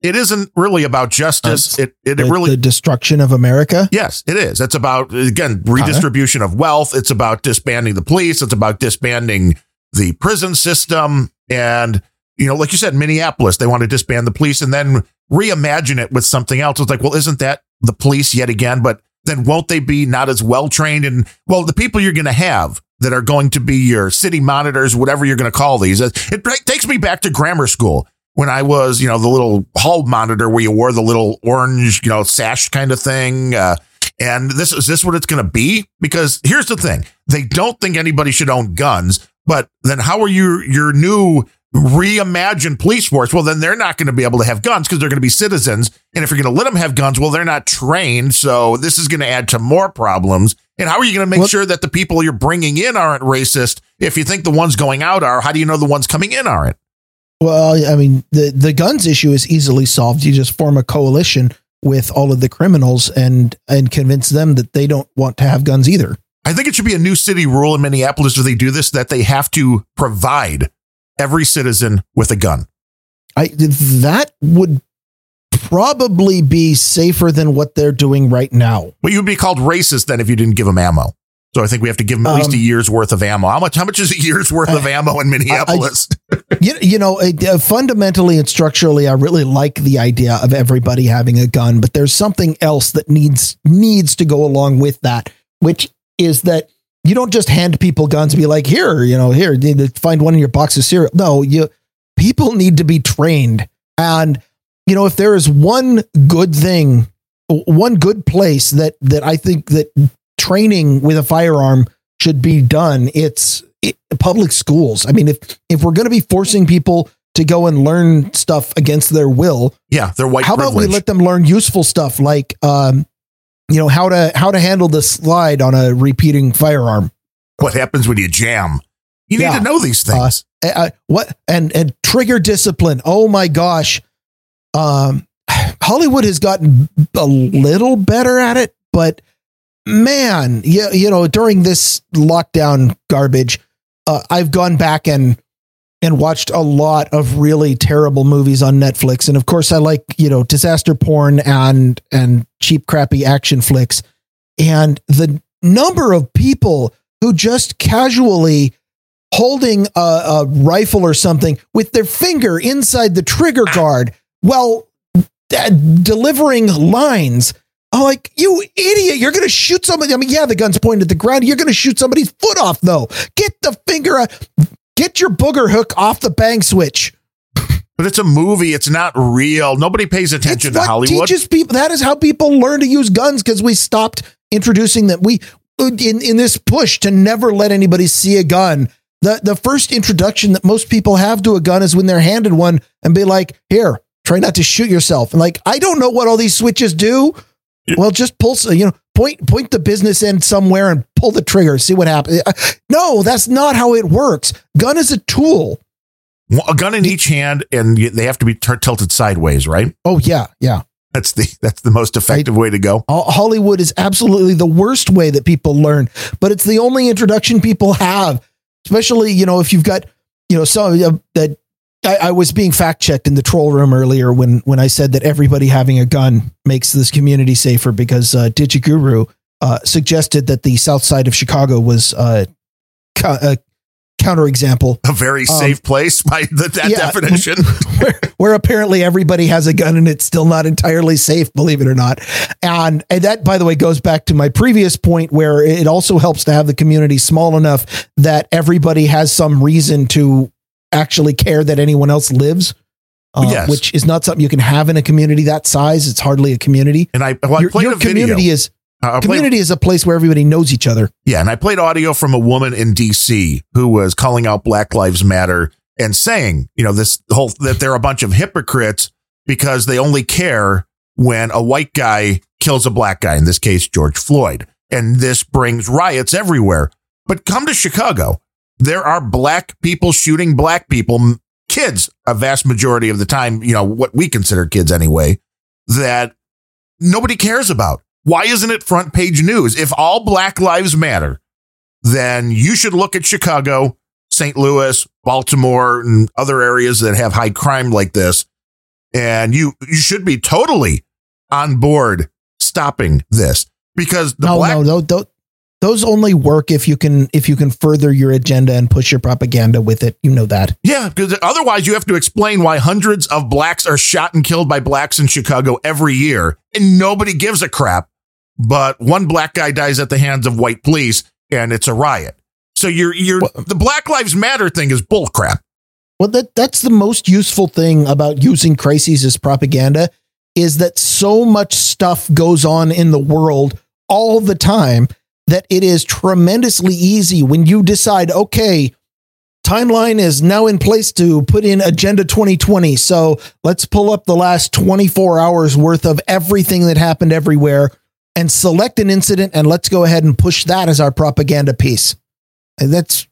it isn't really about justice. Uh, it, it, the, it, really the destruction of America. Yes, it is. It's about again redistribution of wealth. It's about disbanding the police. It's about disbanding the prison system. And, you know, like you said, Minneapolis, they want to disband the police and then reimagine it with something else. It's like, well, isn't that the police yet again? But then won't they be not as well trained? And well, the people you're going to have that are going to be your city monitors, whatever you're going to call these, it takes me back to grammar school when I was, you know, the little hall monitor where you wore the little orange, you know, sash kind of thing. Uh, and this is this what it's going to be? Because here's the thing: they don't think anybody should own guns, but then how are you your new reimagined police force? Well, then they're not going to be able to have guns because they're going to be citizens. And if you're going to let them have guns, well, they're not trained. So this is going to add to more problems. And how are you going to make well, sure that the people you're bringing in aren't racist? If you think the ones going out are, how do you know the ones coming in aren't? Well, I mean, the, the guns issue is easily solved. You just form a coalition with all of the criminals and and convince them that they don't want to have guns either. I think it should be a new city rule in Minneapolis if they do this that they have to provide every citizen with a gun. I that would probably be safer than what they're doing right now. But you'd be called racist then if you didn't give them ammo. So I think we have to give them at um, least a um, year's worth of ammo. How much? How much is a year's worth of ammo in Minneapolis? I, you, you know, uh, fundamentally and structurally, I really like the idea of everybody having a gun, but there's something else that needs needs to go along with that, which is that you don't just hand people guns and be like, here, you know, here, need to find one in your box of cereal. No, you people need to be trained. And, you know, if there is one good thing, one good place that that I think that training with a firearm should be done, it's it, public schools. I mean, if if we're going to be forcing people to go and learn stuff against their will, yeah, they're white. How privilege. about we let them learn useful stuff like um, you know how to how to handle the slide on a repeating firearm. What happens when you jam? You need yeah. to know these things. Uh, uh, what and and trigger discipline. Oh my gosh, um, Hollywood has gotten a little better at it, but man, you, you know, during this lockdown garbage, uh, I've gone back and and watched a lot of really terrible movies on Netflix, and of course, I like you know disaster porn and and cheap, crappy action flicks, and the number of people who just casually holding a, a rifle or something with their finger inside the trigger guard while uh, delivering lines. I'm like, you idiot, you're going to shoot somebody. I mean, yeah, the gun's pointed at the ground. You're going to shoot somebody's foot off, though. Get the finger, out. Get your booger hook off the bang switch. But it's a movie. It's not real. Nobody pays attention It's to Hollywood. Teaches people that is how people learn to use guns because we stopped introducing them. We in in this push to never let anybody see a gun. The the first introduction that most people have to a gun is when they're handed one and be like, "Here, try not to shoot yourself." And like, I don't know what all these switches do. Well, just pull, you know, point point the business end somewhere and pull the trigger. See what happens. Uh, No, that's not how it works. Gun is a tool. a gun in each hand, and they have to be t- tilted sideways, right? Oh yeah, yeah. That's the that's the most effective way to go. Hollywood is absolutely the worst way that people learn, but it's the only introduction people have. Especially, you know, if you've got, you know, some uh, that I, I was being fact checked in the troll room earlier when when I said that everybody having a gun makes this community safer because uh, DigiGuru uh, suggested that the south side of Chicago was uh, co- a counterexample A very safe place by the, that Um, yeah. definition. where, where apparently everybody has a gun and it's still not entirely safe, believe it or not. And, and that, by the way, goes back to my previous point where it also helps to have the community small enough that everybody has some reason to actually care that anyone else lives. Uh, Yes. Which is not something you can have in a community that size. It's hardly a community. And I, well, I your played your a video. community is Uh, I played- community is a place where everybody knows each other. Yeah, and I played audio from a woman in DC who was calling out Black Lives Matter and saying, you know, this whole that they're a bunch of hypocrites because they only care when a white guy kills a black guy, in this case George Floyd. And this brings riots everywhere. But come to Chicago. There are black people shooting black people, kids, a vast majority of the time, you know, what we consider kids anyway, that nobody cares about. Why isn't it front page news? If all Black Lives Matter, then you should look at Chicago, St. Louis, Baltimore, and other areas that have high crime like this. And you you should be totally on board stopping this because the no, black no, no, those only work if you can if you can further your agenda and push your propaganda with it. You know that. Yeah, because otherwise you have to explain why hundreds of blacks are shot and killed by blacks in Chicago every year, and nobody gives a crap. But one black guy dies at the hands of white police, and it's a riot. So you're you're Well- the Black Lives Matter thing is bullcrap. Well, that that's the most useful thing about using crises as propaganda is that so much stuff goes on in the world all the time that it is tremendously easy when you decide, okay, timeline is now in place to put in agenda 2020. So let's pull up the last 24 hours worth of everything that happened everywhere and select an incident and let's go ahead and push that as our propaganda piece. And that's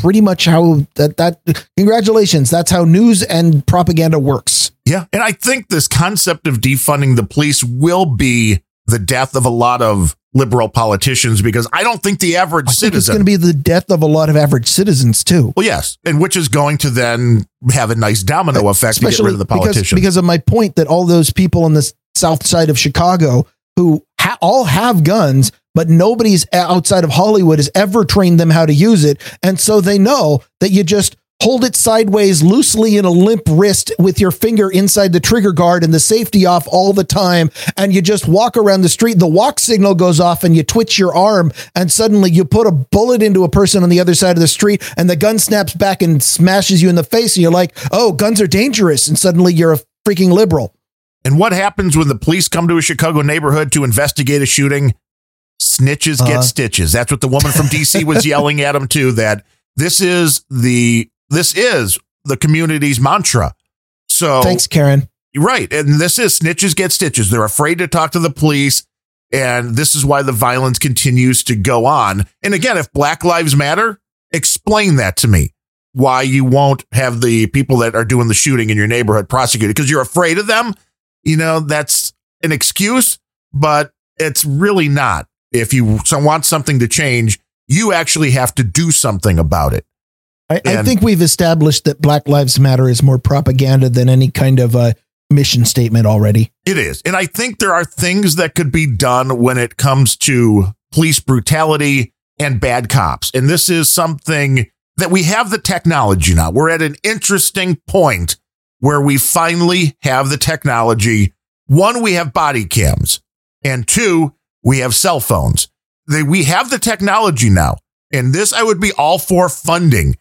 pretty much how that that congratulations that's how news and propaganda works Yeah, and I think this concept of defunding the police will be the death of a lot of liberal politicians because I don't think the average I think it's going to be the death of a lot of average citizens too. Well, yes, and which is going to then have a nice domino effect to get rid of the because, politicians. because of my point that all those people on the south side of chicago who ha- all have guns but nobody's eh, outside of hollywood has ever trained them how to use it. And so they know that you just hold it sideways loosely in a limp wrist with your finger inside the trigger guard and the safety off all the time and you just walk around the street the walk signal goes off and you twitch your arm and suddenly you put a bullet into a person on the other side of the street and the gun snaps back and smashes you in the face and you're like oh guns are dangerous and suddenly you're a freaking liberal and what happens when the police come to a Chicago neighborhood to investigate a shooting? Snitches get Uh-huh. stitches. That's what the woman from DC was yelling at him too. That this is the this is the community's mantra. So thanks karen Right. And this is snitches get stitches. They're afraid to talk to the police. And this is why the violence continues to go on. And again, if Black Lives Matter, explain that to me. why you won't have the people that are doing the shooting in your neighborhood prosecuted because you're afraid of them. You know, that's an excuse, but it's really not. If you want something to change, you actually have to do something about it. I, I think we've established that Black Lives Matter is more propaganda than any kind of a mission statement already. It is. And I think there are things that could be done when it comes to police brutality and bad cops. And this is something that we have the technology now. We're at an interesting point where we finally have the technology. One, we have body cams, and two, we have cell phones. They, we have the technology now. And this I would be all for funding,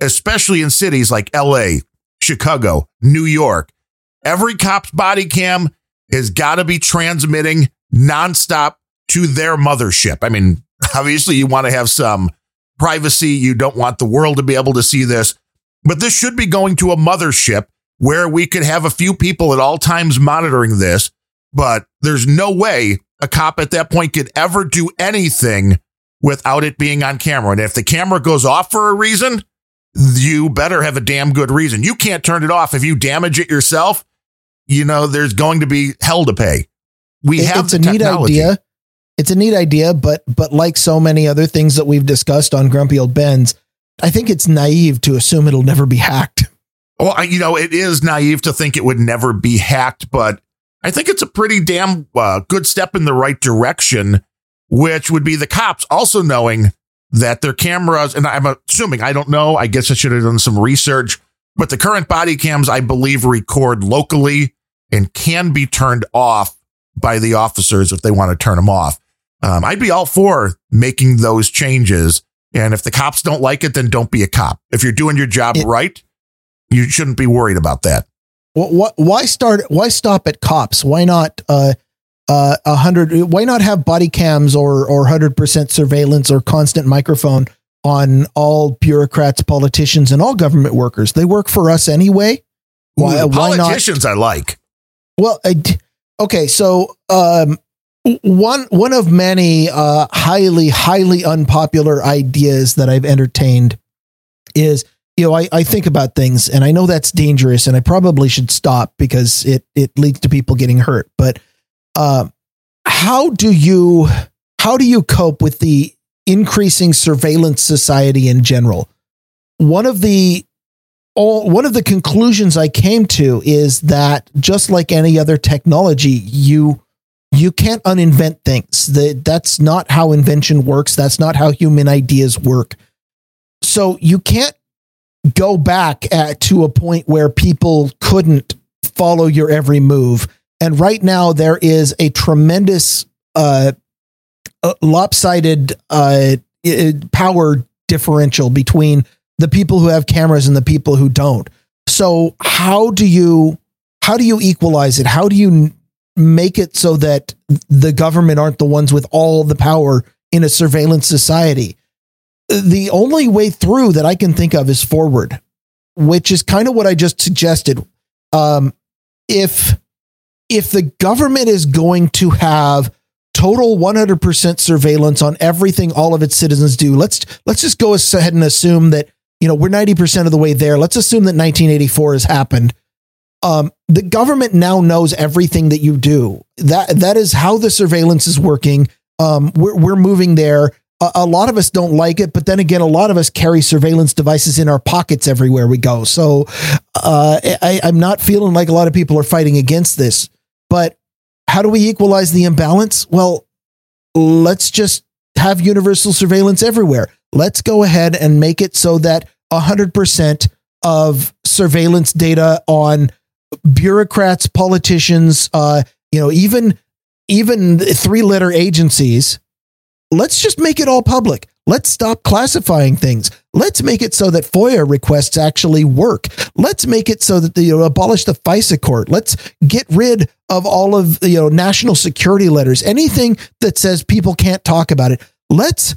especially in cities like LA, Chicago, New York. Every cop's body cam has got to be transmitting nonstop to their mothership. I mean, obviously, you want to have some privacy. You don't want the world to be able to see this, but this should be going to a mothership where we could have a few people at all times monitoring this. But there's no way a cop at that point could ever do anything without it being on camera. And if the camera goes off for a reason, you better have a damn good reason. You can't turn it off. If you damage it yourself, you know, there's going to be hell to pay. We have it's a technology. neat idea it's a neat idea, but but like so many other things that we've discussed on Grumpy Old Bens, I think it's naive to assume it'll never be hacked. Well, you know, it is naive to think it would never be hacked, but I think it's a pretty damn uh, good step in the right direction, which would be the cops also knowing that their cameras, and I'm assuming, I don't know, I guess I should have done some research, but the current body cams, I believe, record locally and can be turned off by the officers if they want to turn them off um, I'd be all for making those changes. And if the cops don't like it, then don't be a cop. If you're doing your job it, right, you shouldn't be worried about that. What, why start? Why stop at cops? Why not uh, uh, a hundred? Why not have body cams or or hundred percent surveillance or constant microphone on all bureaucrats, politicians, and all government workers? They work for us anyway. Why, Ooh, why politicians? Not? I like. Well, I, okay, so um, one one of many uh, highly highly unpopular ideas that I've entertained is you know I, I think about things and I know that's dangerous and I probably should stop because it it leads to people getting hurt but uh, how do you how do you cope with the increasing surveillance society in general one of the all one of the conclusions I came to is that just like any other technology you you can't uninvent things. That that's not how invention works. That's not how human ideas work. So you can't go back at, to a point where people couldn't follow your every move. And right now there is a tremendous uh, uh, lopsided uh, power differential between the people who have cameras and the people who don't. So how do you how do you equalize it? How do you make it so that the government aren't the ones with all the power in a surveillance society. The only way through that I can think of is forward, which is kind of what I just suggested. Um, if if the government is going to have total 100% surveillance on everything all of its citizens do, let's let's just go ahead and assume that you know we're 90% of the way there. Let's assume that 1984 has happened um, the government now knows everything that you do. That that is how the surveillance is working. Um, we're we're moving there. A, a, lot of us don't like it, but then again, a lot of us carry surveillance devices in our pockets everywhere we go. So uh, I, I'm not feeling like a lot of people are fighting against this. But how do we equalize the imbalance? Well, let's just have universal surveillance everywhere. Let's go ahead and make it so that 100% of surveillance data on bureaucrats, politicians, uh, you know, even even three letter agencies. Let's just make it all public. Let's stop classifying things. Let's make it so that FOIA requests actually work. Let's make it so that they you know, abolish the FISA court. Let's get rid of all of you know national security letters. Anything that says people can't talk about it. Let's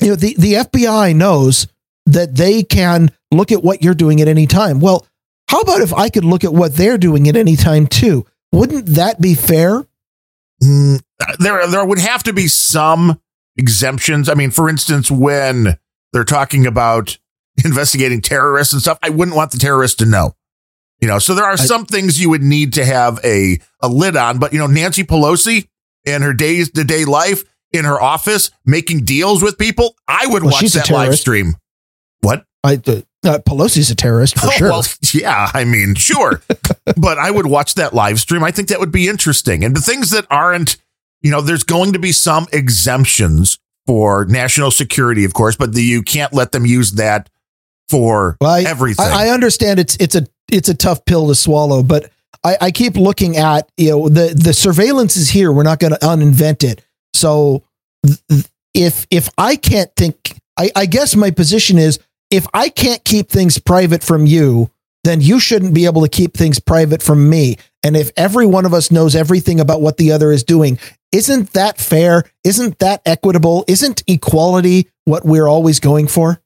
you know the the FBI knows that they can look at what you're doing at any time. Well, how about if I could look at what they're doing at any time too? Wouldn't that be fair? Mm, there, there would have to be some exemptions. I mean, for instance, when they're talking about investigating terrorists and stuff. I wouldn't want the terrorists to know. You know, so there are some things you would need to have a a lid on, but you know, Nancy Pelosi and her days to day life in her office making deals with people, I would Well, watch that live stream. What? I, the, uh, Pelosi's a terrorist for Oh, sure. Well, yeah, I mean, sure. but I would watch that live stream. I think that would be interesting. And the things that aren't, you know, there's going to be some exemptions for national security, of course, but the, you can't let them use that for Well, I, everything. I, I understand it's it's a it's a tough pill to swallow, but I, I keep looking at you know the the surveillance is here. We're not going to uninvent it. So th- if if I can't think, I, I guess my position is if I can't keep things private from you, then you shouldn't be able to keep things private from me. And if every one of us knows everything about what the other is doing, isn't that fair? Isn't that equitable? Isn't equality what we're always going for?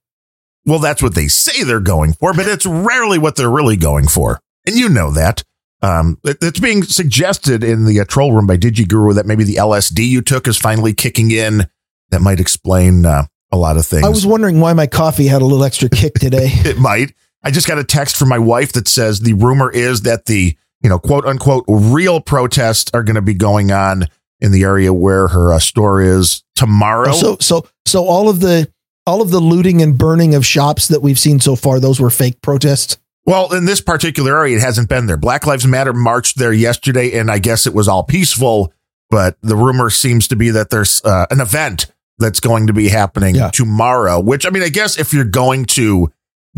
Well, that's what they say they're going for, but it's rarely what they're really going for. And you know that. Um, it- it's being suggested in the uh, troll room by DigiGuru that maybe the LSD you took is finally kicking in. That might explain uh, a lot of things. I was wondering why my coffee had a little extra kick today. it might. I just got a text from my wife that says the rumor is that the, you know, quote unquote, real protests are going to be going on in the area where her uh, store is tomorrow. so so so all of the all of the looting and burning of shops that we've seen so far, those were fake protests. Well, in this particular area, it hasn't been there. Black Lives Matter marched there yesterday, and I guess it was all peaceful. But the rumor seems to be that there's uh, an event that's going to be happening Yeah. tomorrow. Which I mean, I guess if you're going to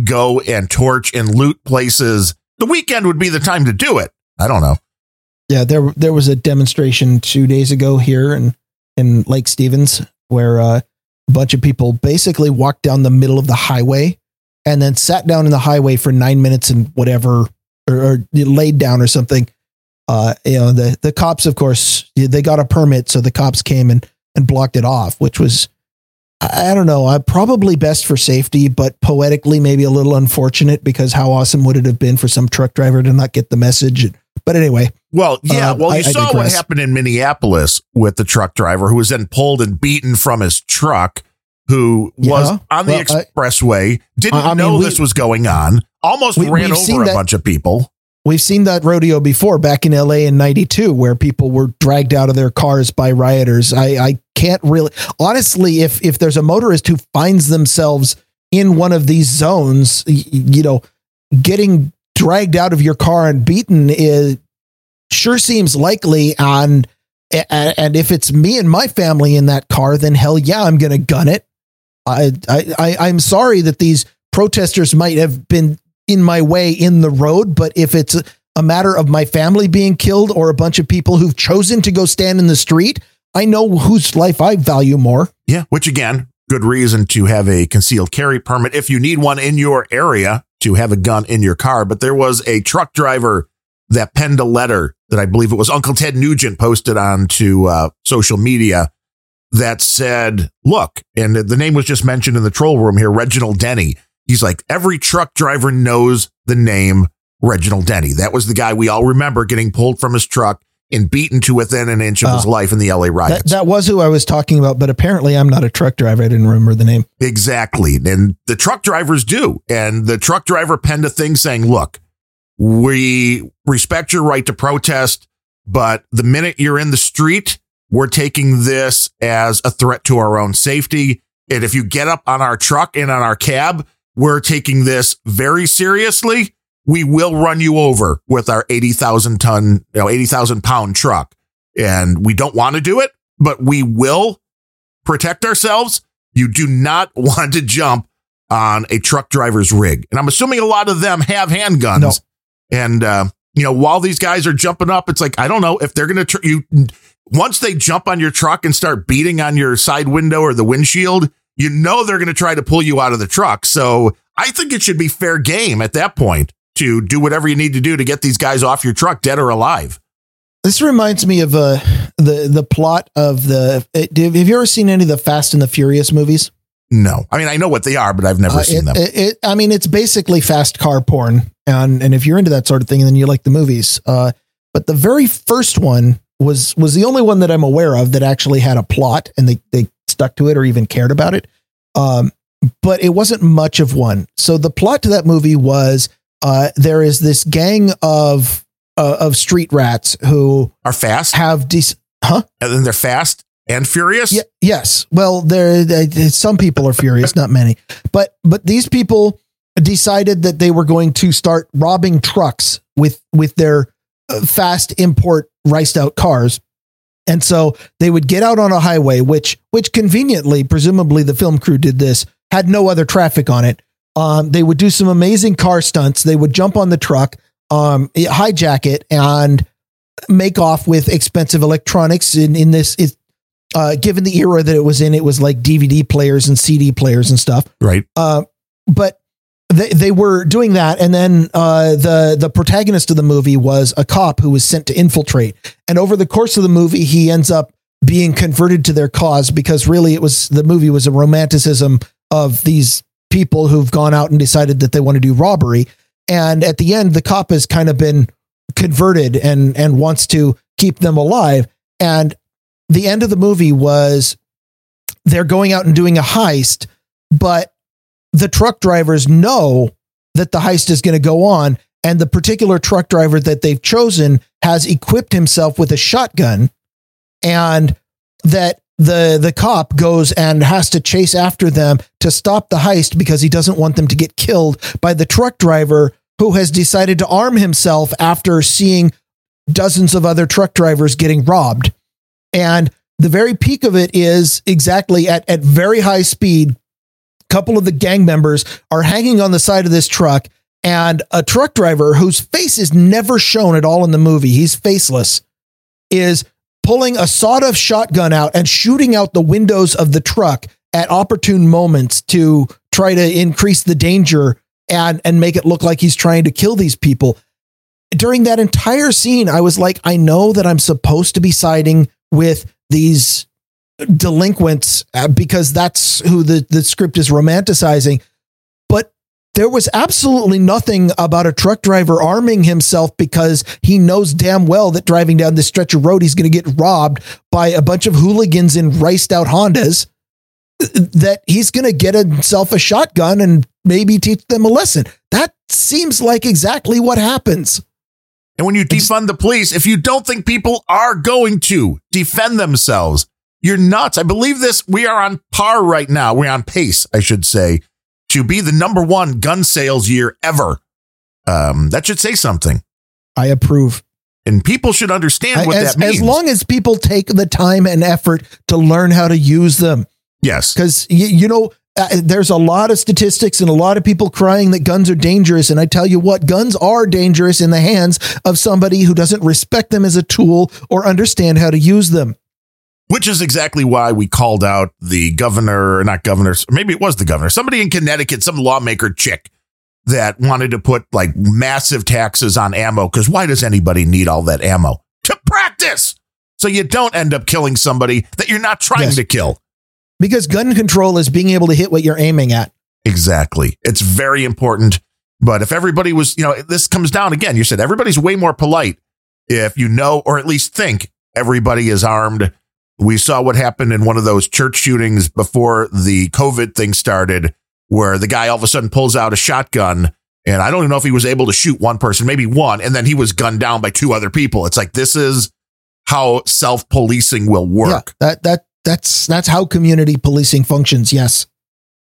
go and torch and loot places, the weekend would be the time to do it. I don't know. Yeah, there there was a demonstration two days ago here in in Lake Stevens where uh, a bunch of people basically walked down the middle of the highway and then sat down in the highway for nine minutes and whatever or, or laid down or something. Uh, you know the the cops, of course, they got a permit, so the cops came and and blocked it off, which was I don't know, uh, probably best for safety, but poetically maybe a little unfortunate because how awesome would it have been for some truck driver to not get the message? But anyway, Well, yeah. Uh, well, you I- I saw what happened in Minneapolis with the truck driver who was then pulled and beaten from his truck, who was on the Well, I- expressway, didn't I- I mean, know we- this was going on, almost We- ran over a that- bunch of people. We've seen that rodeo before back in LA in 92 where people were dragged out of their cars by rioters. I, I can't really honestly if if there's a motorist who finds themselves in one of these zones, you know, getting dragged out of your car and beaten is sure seems likely and and, if it's me and my family in that car then hell yeah, I'm to gun it. I, I I I'm sorry that these protesters might have been in my way in the road, but if it's a matter of my family being killed or a bunch of people who've chosen to go stand in the street, I know whose life I value more. Yeah. Which again, good reason to have a concealed carry permit if you need one in your area to have a gun in your car. But there was a truck driver that penned a letter that I believe it was Uncle Ted Nugent posted onto uh, social media that said, look, and the name was just mentioned in the troll room here, Reginald Denny. He's like, every truck driver knows the name Reginald Denny. That was the guy we all remember getting pulled from his truck and beaten to within an inch of his Oh. life in the LA That, riots. that was who I was talking about, but apparently I'm not a truck driver. I didn't remember the name. Exactly. And the truck drivers do. And the truck driver penned a thing saying, look, we respect your right to protest, but the minute you're in the street, we're taking this as a threat to our own safety. And if you get up on our truck and on our cab, we're taking this very seriously. We will run you over with our 80,000 ton, you know, 80,000 pound truck. And we don't want to do it, but we will protect ourselves. You do not want to jump on a truck driver's rig. And I'm assuming a lot of them have handguns. No. And, uh, you know, while these guys are jumping up, it's like, I don't know if they're going to, tr- you, once they jump on your truck and start beating on your side window or the windshield, you know they're going to try to pull you out of the truck. So I think it should be fair game at that point to do whatever you need to do to get these guys off your truck, dead or alive. This reminds me of uh, the the plot of the. Have you ever seen any of the Fast and the Furious movies? No, I mean, I know what they are, but I've never Uh, seen it, them. It, it- I mean, it's basically fast car porn, and and if you're into that sort of thing, then you like the movies. Uh, but the very first one was was the only one that I'm aware of that actually had a plot, and they they stuck to it or even cared about it. Um, but it wasn't much of one. So the plot to that movie was uh, there is this gang of uh, of street rats who Are fast, have dec- huh? and then they're fast and furious. Yeah, yes. Well, there there- some people are furious, not many, but but these people decided that they were going to start robbing trucks with with their uh, fast import riced out cars. And so they would get out on a highway, which which conveniently, presumably the film crew did this, had no other traffic on it. Um, they would do some amazing car stunts. They would jump on the truck, um, hijack it, and make off with expensive electronics. In in this, it, uh, given the era that it was in, it was like DVD players and CD players and stuff. Right. Uh, but they they were doing that, and then uh, the the protagonist of the movie was a cop who was sent to infiltrate. And over the course of the movie, he ends up being converted to their cause because really it was the movie was a romanticism of these people who've gone out and decided that they want to do robbery. And at the end, the cop has kind of been converted and and wants to keep them alive. And the end of the movie was they're going out and doing a heist, but the truck drivers know that the heist is going to go on. And the particular truck driver that they've chosen has equipped himself with a shotgun and that the the cop goes and has to chase after them to stop the heist because he doesn't want them to get killed by the truck driver who has decided to arm himself after seeing dozens of other truck drivers getting robbed. And the very peak of it is exactly at, at very high speed. A couple of the gang members are hanging on the side of this truck, and a truck driver whose face is never shown at all in the movie, he's faceless, is pulling a sawed off shotgun out and shooting out the windows of the truck at opportune moments to try to increase the danger and and make it look like he's trying to kill these people. During that entire scene, I was like, I know that I'm supposed to be siding with these delinquents uh, because that's who the, the script is romanticizing. There was absolutely nothing about a truck driver arming himself because he knows damn well that driving down this stretch of road, he's going to get robbed by a bunch of hooligans in riced out Hondas. That he's going to get himself a shotgun and maybe teach them a lesson. That seems like exactly what happens. And when you defund the police, if you don't think people are going to defend themselves, you're nuts. I believe this. We are on par right now. We're on pace, I should say, to be the number one gun sales year ever. Um, that should say something. I approve. And people should understand what as, that means. as long as people take the time and effort to learn how to use them. yes. because you, you know uh, there's a lot of statistics and a lot of people crying that guns are dangerous and i tell you what guns are dangerous in the hands of somebody who doesn't respect them as a tool or understand how to use them Which is exactly why we called out the governor, or not governor, maybe it was the governor, somebody in Connecticut, some lawmaker chick that wanted to put like massive taxes on ammo. Because why does anybody need all that ammo? To practice. So you don't end up killing somebody that you're not trying Yes. to kill. because gun control is being able to hit what you're aiming at Exactly. It's very important. But if everybody was, you know, this comes down again, you said everybody's way more polite if you know, or at least think everybody is armed. We saw what happened in one of those church shootings before the COVID thing started, where the guy all of a sudden pulls out a shotgun. And I don't even know if he was able to shoot one person, maybe one, and then he was gunned down by two other people. It's like this is how self policing will work. yeah that that that's that's how community policing functions yes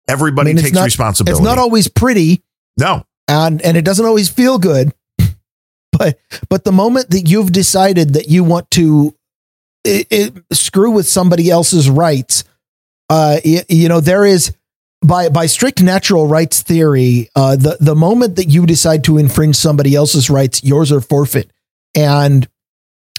Everybody I mean, takes not- responsibility. it's not always pretty no, and and it doesn't always feel good but but the moment that you've decided that you want to it, it, screw with somebody else's rights uh y- you, know there is by by strict natural rights theory uh the the moment that you decide to infringe somebody else's rights yours are forfeit and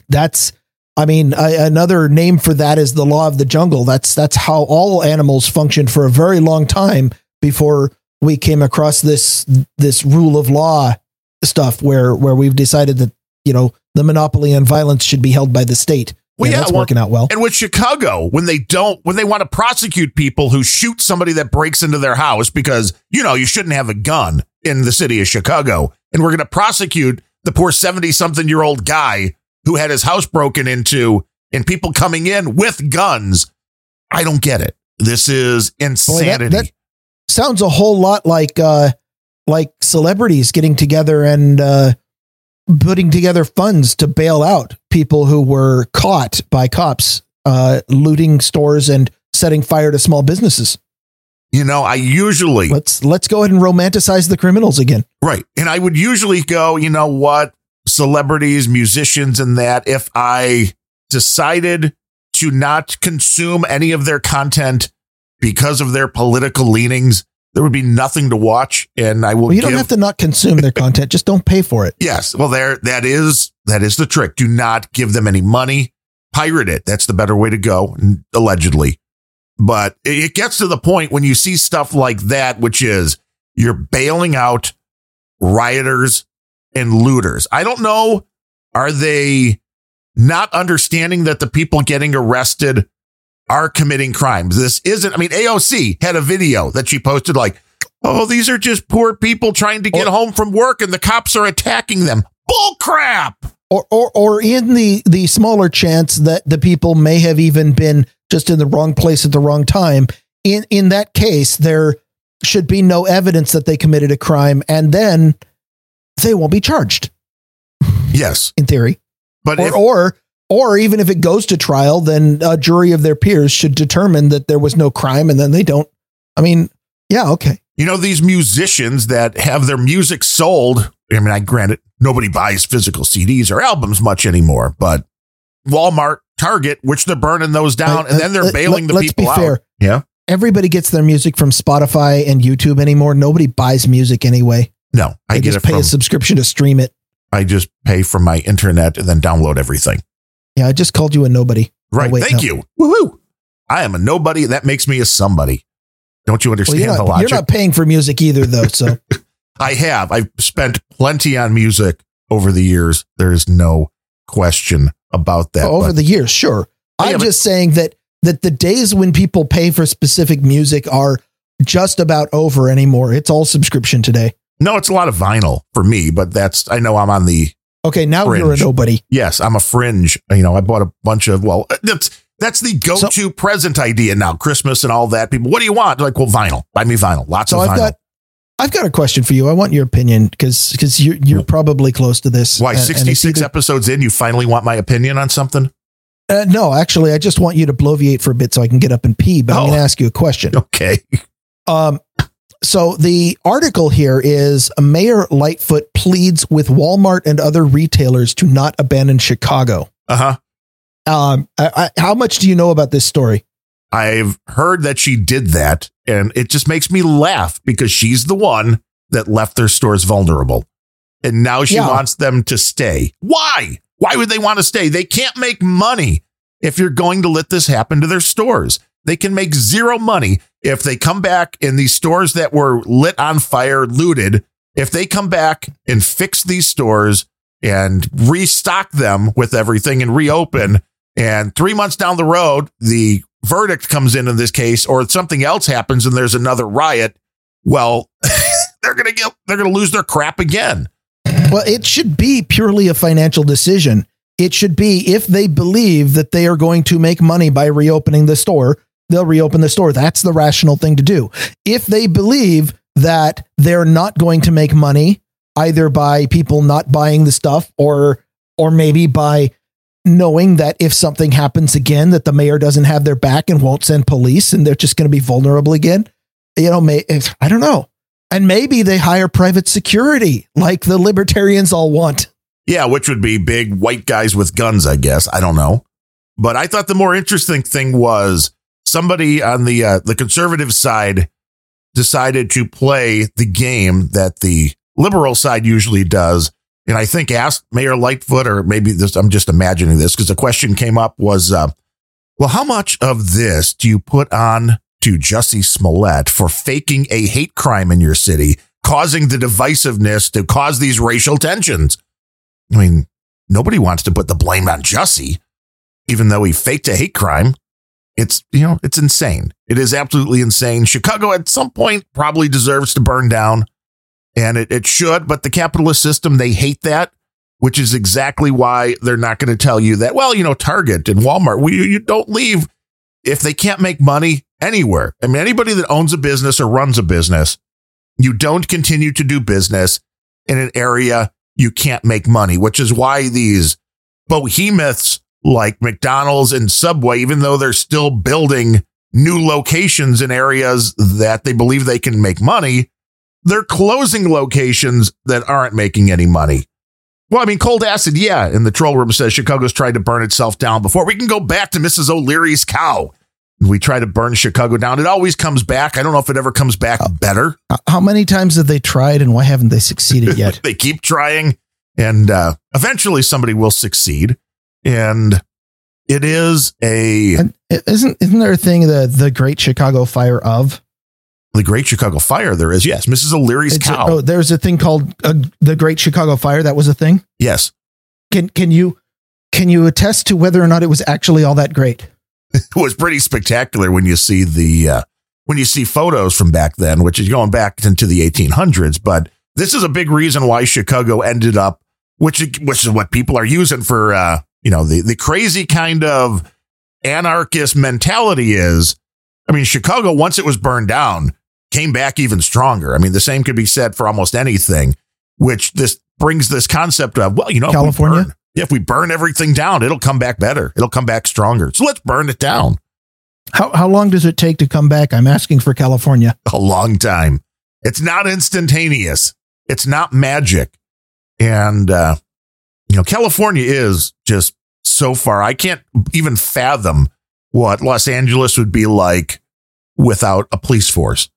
that's I mean, I, another name for that is the law of the jungle. That's that's how all animals functioned for a very long time before we came across this this rule of law stuff where where we've decided that you know the monopoly on violence should be held by the state. Well, yeah, that's well- working out well. And with Chicago, when they don't, when they want to prosecute people who shoot somebody that breaks into their house because, you know, you shouldn't have a gun in the city of Chicago. And we're going to prosecute the poor 70 something year old guy who had his house broken into and people coming in with guns. I don't get it. This is insanity. that- sounds a whole lot like uh, like celebrities getting together and uh, putting together funds to bail out people who were caught by cops uh, looting stores and setting fire to small businesses. You know, I usually let's let's go ahead and romanticize the criminals again. Right. And I would usually go, you know what, celebrities, musicians and that if I decided to not consume any of their content because of their political leanings, there would be nothing to watch and I will well, you give, don't have to not consume their content, just don't pay for it. Yes. Well, there that is that is the trick. Do not give them any money. Pirate it. That's the better way to go, allegedly. But it gets to the point when you see stuff like that, which is you're bailing out rioters and looters. I don't know. Are they not understanding that the people getting arrested are committing crimes? This isn't, I mean, AOC had a video that she posted like, oh, these are just poor people trying to get or, home from work and the cops are attacking them. Bull crap. Or, or, or in the, the smaller chance that the people may have even been just in the wrong place at the wrong time. In in that case, there should be no evidence that they committed a crime, and then they won't be charged. Yes, in theory, but or if- or, or even if it goes to trial, then a jury of their peers should determine that there was no crime, and then they don't. I mean, yeah, okay. You know these musicians that have their music sold. I mean, I granted nobody buys physical CDs or albums much anymore, but Walmart Target, which they're burning those down, and then they're bailing the let's people be out. Yeah, everybody gets their music from Spotify and YouTube anymore. Nobody buys music anyway. No, I they get just it pay from, a subscription to stream it. I just pay for my internet and then download everything. Yeah, I just called you a nobody. Oh, right. Oh, wait, Thank no. you. Woohoo! I am a nobody. That makes me a somebody. Don't you Well, understand the not, logic? you're not paying for music either, though. So I have. I've spent plenty on music over the years. There is no question about that. over but- the years, sure. Yeah, I'm but- just saying that that the days when people pay for specific music are just about over anymore. It's all subscription today. no, it's a lot of vinyl for me, but that's I know I'm on the Okay, now you're a nobody. yes, I'm a fringe. You know, I bought a bunch of well, that's that's the go-to present idea now. Christmas and all that. People, what do you want? They're like, well, vinyl. Buy me vinyl. Lots So of I've vinyl. got I've got a question for you. I want your opinion because because you're you're probably close to this. Why? And- and it's 66 either- episodes in, you finally want my opinion on something? Uh, no, actually, I just want you to bloviate for a bit so I can get up and pee. But I'm Oh. going to ask you a question. Okay. Um, so the article here is Mayor Lightfoot pleads with Walmart and other retailers to not abandon Chicago. Uh huh. Um, I, I, how much do you know about this story? I've heard that she did that, and it just makes me laugh because she's the one that left their stores vulnerable. And now she Yeah. wants them to stay. Why? Why would they want to stay? They can't make money if you're going to let this happen to their stores. They can make zero money if they come back in these stores that were lit on fire, looted. If they come back and fix these stores and restock them with everything and reopen, and three months down the road, the verdict comes in in this case, or something else happens and there's another riot. Well, they're gonna get they're gonna lose their crap again. Well, it should be purely a financial decision. It should be if they believe that they are going to make money by reopening the store, they'll reopen the store. That's the rational thing to do. If they believe that they're not going to make money either by people not buying the stuff or or maybe by knowing that if something happens again that the mayor doesn't have their back and won't send police and they're just going to be vulnerable again. You know, may, I don't know. And maybe they hire private security like the libertarians all want. Yeah, which would be big white guys with guns, I guess. I don't know. But I thought the more interesting thing was somebody on the uh, the conservative side decided to play the game that the liberal side usually does. And I think asked Mayor Lightfoot, or maybe this, I'm just imagining this because the question came up was, uh, well, how much of this do you put on to Jussie Smollett for faking a hate crime in your city, causing the divisiveness to cause these racial tensions? I mean, nobody wants to put the blame on Jussie, even though he faked a hate crime. It's, you know, it's insane. It is absolutely insane. Chicago at some point probably deserves to burn down and it, it should, but the capitalist system, they hate that, which is exactly why they're not going to tell you that, well, you know, Target and Walmart, we, you don't leave. If they can't make money, anywhere. I mean, anybody that owns a business or runs a business, you don't continue to do business in an area you can't make money, which is why these behemoths like McDonald's and Subway, even though they're still building new locations in areas that they believe they can make money, they're closing locations that aren't making any money. Well, I mean, cold acid, yeah. And the troll room says Chicago's tried to burn itself down before. We can go back to Mrs. O'Leary's cow. We try to burn Chicago down. It always comes back. I don't know if it ever comes back better. How many times have they tried and why haven't they succeeded yet? they keep trying and uh, eventually somebody will succeed. And it is a and isn't isn't there a thing the the Great Chicago Fire of the Great Chicago Fire? There is yes, Mrs. O'Leary's It's cow. A, oh, there's a thing called uh, the Great Chicago Fire. That was a thing. yes, Can can you can you attest to whether or not it was actually all that great? it was pretty spectacular when you see the uh, when you see photos from back then, which is going back into the 1800s. But this is a big reason why Chicago ended up, which which is what people are using for uh, you know the the crazy kind of anarchist mentality is. I mean, Chicago once it was burned down came back even stronger. I mean, the same could be said for almost anything. Which this brings this concept of well, you know, if we California? burn- if we burn everything down, it'll come back better. It'll come back stronger. So let's burn it down. How how long does it take to come back? I'm asking for California. a long time. It's not instantaneous. It's not magic. And, uh, you know, California is just so far. I can't even fathom what Los Angeles would be like without a police force.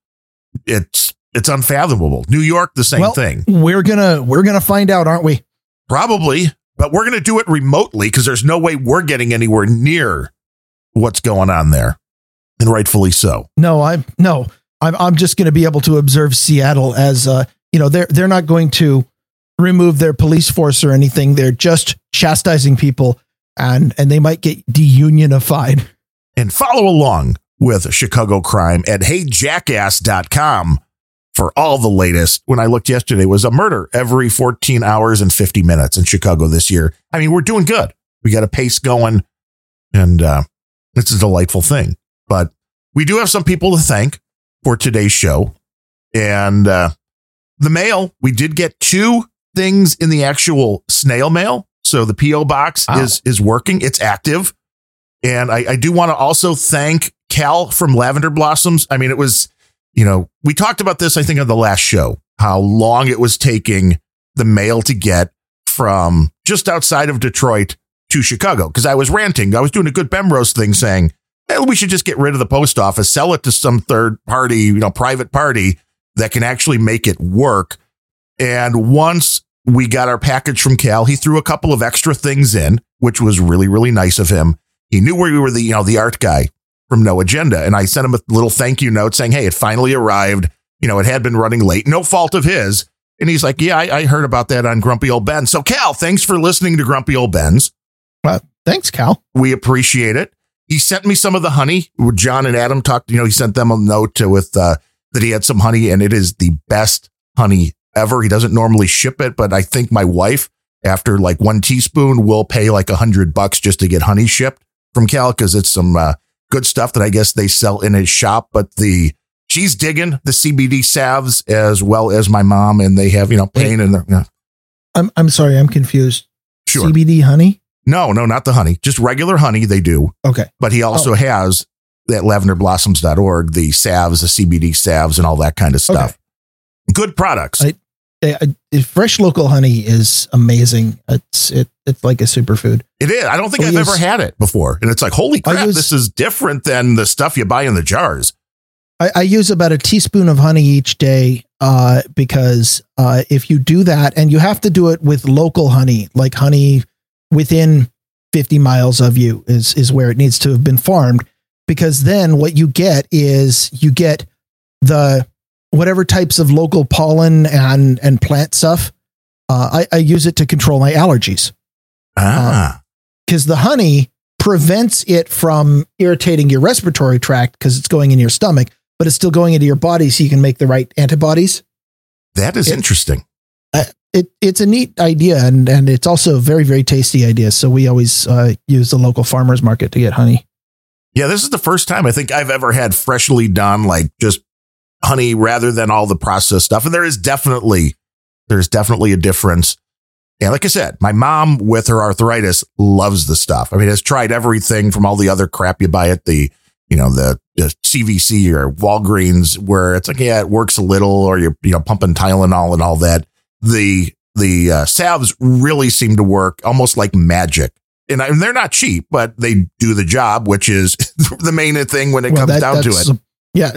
It's, it's unfathomable. New York, the same Well- thing. We're gonna we're gonna find out, aren't we? Probably, but we're going to do it remotely because there's no way we're getting anywhere near what's going on there. And rightfully so. No, I'm no. I'm I'm just going to be able to observe Seattle as uh, you know, they're they're not going to remove their police force or anything. They're just chastising people and and they might get deunionified. and follow along with Chicago Crime at heyjackass.com for all the latest. When I looked yesterday, was a murder every 14 hours and 50 minutes in Chicago this year. I mean, we're doing good. We got a pace going and uh, it's a delightful thing. But we do have some people to thank for today's show. And uh, the mail, we did get two things in the actual snail mail. So the PO box Wow. is is working. It's active. And I, I do want to also thank Cal from Lavender Blossoms. I mean, it was, you know, we talked about this, I think, on the last show, how long it was taking the mail to get from just outside of Detroit to Chicago. Cause I was ranting. I was doing a good Bemrose thing saying, hey, we should just get rid of the post office, sell it to some third party, you know, private party that can actually make it work. And once we got our package from Cal, he threw a couple of extra things in, which was really, really nice of him. He knew we were the, you know, the art guy from No Agenda. And I sent him a little thank you note saying, Hey, it finally arrived. You know, it had been running late, no fault of his. And he's like, Yeah, I, I heard about that on Grumpy Old Ben. So, Cal, thanks for listening to Grumpy Old Bens. Uh, thanks, Cal. We appreciate it. He sent me some of the honey. John and Adam talked, you know, he sent them a note to, with, uh, that he had some honey and it is the best honey ever. He doesn't normally ship it, but I think my wife, after like one teaspoon, will pay like a hundred bucks just to get honey shipped from Cal because it's some uh, good stuff that I guess they sell in his shop. But the she's digging the CBD salves as well as my mom, and they have you know pain in their yeah. I'm I'm sorry, I'm confused. sure. CBD honey? No, no, not the honey, just regular honey. They do, Okay. but he also has that lavenderblossoms.org, the salves, the CBD salves, and all that kind of stuff. Good products. I- uh, fresh local honey is amazing. It's it it's like a superfood. It is. I don't think I I've use- ever had it before. And it's like, holy crap, use- this is different than the stuff you buy in the jars. I, I use about a teaspoon of honey each day uh, because uh, if you do that, and you have to do it with local honey, like honey within 50 miles of you is is where it needs to have been farmed, because then what you get is you get the whatever types of local pollen and and plant stuff. Uh, I, I use it to control my allergies Ah, because the honey prevents it from irritating your respiratory tract because it's going in your stomach, but it's still going into your body so you can make the right antibodies. that is it- interesting. It it's a neat idea and and it's also a very very tasty idea. So we always uh, use the local farmers market to get honey. Yeah, this is the first time I think I've ever had freshly done, like just honey rather than all the processed stuff. And there is definitely, there's definitely a difference. And like I said, my mom with her arthritis loves the stuff. I mean, has tried everything from all the other crap you buy at the, you know, the, the CVS or Walgreens where it's like, yeah, it works a little or you're, you know, pumping Tylenol and all that. The, the uh, salves really seem to work almost like magic. And, I, and they're not cheap, but they do the job, which is the main thing when it well, comes that, down to it. Yeah.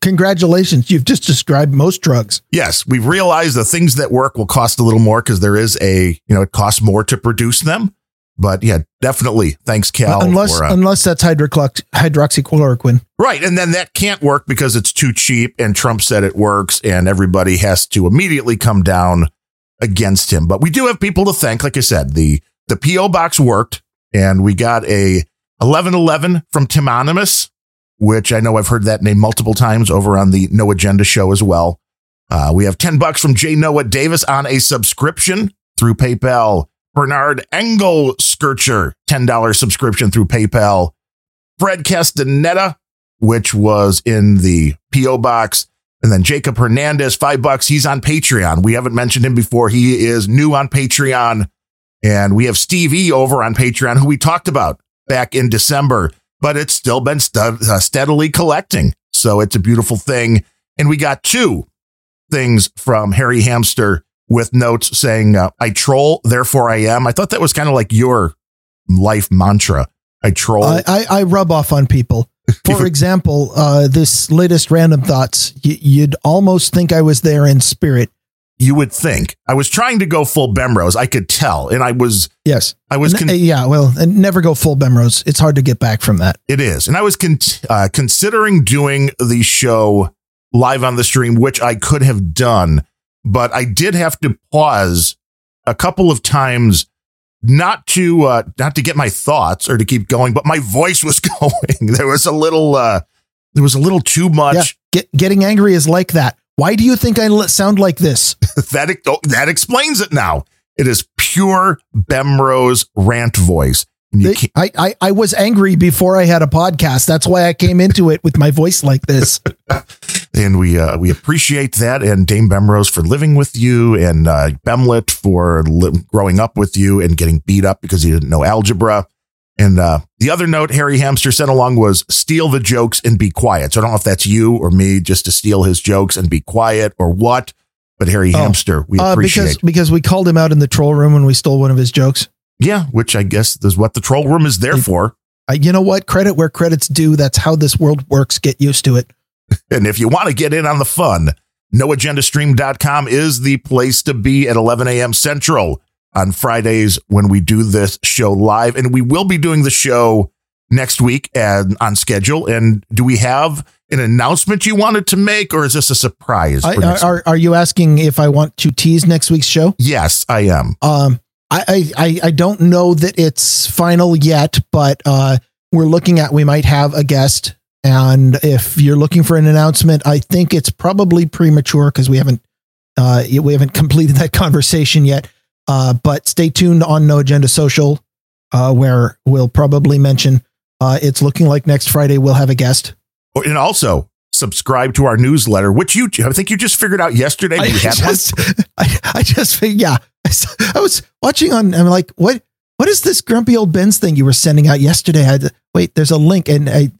Congratulations. You've just described most drugs. Yes. We've realized the things that work will cost a little more because there is a, you know, it costs more to produce them. But yeah, definitely. Thanks, Cal. Unless, for, uh, unless that's hydroxychloroquine. Right. And then that can't work because it's too cheap. And Trump said it works and everybody has to immediately come down against him. But we do have people to thank. Like I said, the, the PO box worked and we got a 1111 from Timonymous which I know I've heard that name multiple times over on the No Agenda show as well. Uh, we have 10 bucks from J. Noah Davis on a subscription through PayPal. Bernard Engel Skircher, $10 subscription through PayPal. Fred Castaneda, which was in the P.O. box. And then Jacob Hernandez, five bucks. He's on Patreon. We haven't mentioned him before. He is new on Patreon. And we have Steve E over on Patreon, who we talked about back in December but it's still been st- uh, steadily collecting. So it's a beautiful thing. And we got two things from Harry Hamster with notes saying, uh, I troll, therefore I am. I thought that was kind of like your life mantra. I troll. I, I, I rub off on people. For example, uh, this latest random thoughts, y- you'd almost think I was there in spirit you would think. I was trying to go full Bemrose. I could tell, and I was. Yes, I was. Con- yeah, well, and never go full Bemrose. It's hard to get back from that. It is, and I was con- uh, considering doing the show live on the stream, which I could have done, but I did have to pause a couple of times not to uh, not to get my thoughts or to keep going, but my voice was going. there was a little. Uh, there was a little too much. Yeah, get, getting angry is like that. Why do you think I sound like this? that oh, that explains it now. It is pure Bemrose rant voice. I, I, I was angry before I had a podcast. That's why I came into it with my voice like this. and we uh, we appreciate that, and Dame Bemrose for living with you, and uh, Bemlet for li- growing up with you and getting beat up because you didn't know algebra. And uh, the other note Harry Hamster sent along was steal the jokes and be quiet. So I don't know if that's you or me just to steal his jokes and be quiet or what. But Harry oh, Hamster, we uh, appreciate because because we called him out in the troll room when we stole one of his jokes. Yeah, which I guess is what the troll room is there for. Uh, you know what? Credit where credit's due. That's how this world works. Get used to it. and if you want to get in on the fun, noagendastream.com is the place to be at 11 a.m. Central on Fridays when we do this show live. And we will be doing the show next week and on schedule. And do we have an announcement you wanted to make, or is this a surprise? I, are, are you asking if I want to tease next week's show? Yes, I am. Um, I, I, I don't know that it's final yet, but uh, we're looking at we might have a guest. And if you're looking for an announcement, I think it's probably premature because we haven't uh, we haven't completed that conversation yet. Uh, but stay tuned on No Agenda Social, uh, where we'll probably mention uh, it's looking like next Friday we'll have a guest. Oh, and also subscribe to our newsletter, which you I think you just figured out yesterday. I just, I, I, just yeah, I, was watching on. I'm like, what? What is this grumpy old Ben's thing you were sending out yesterday? I wait, there's a link and I,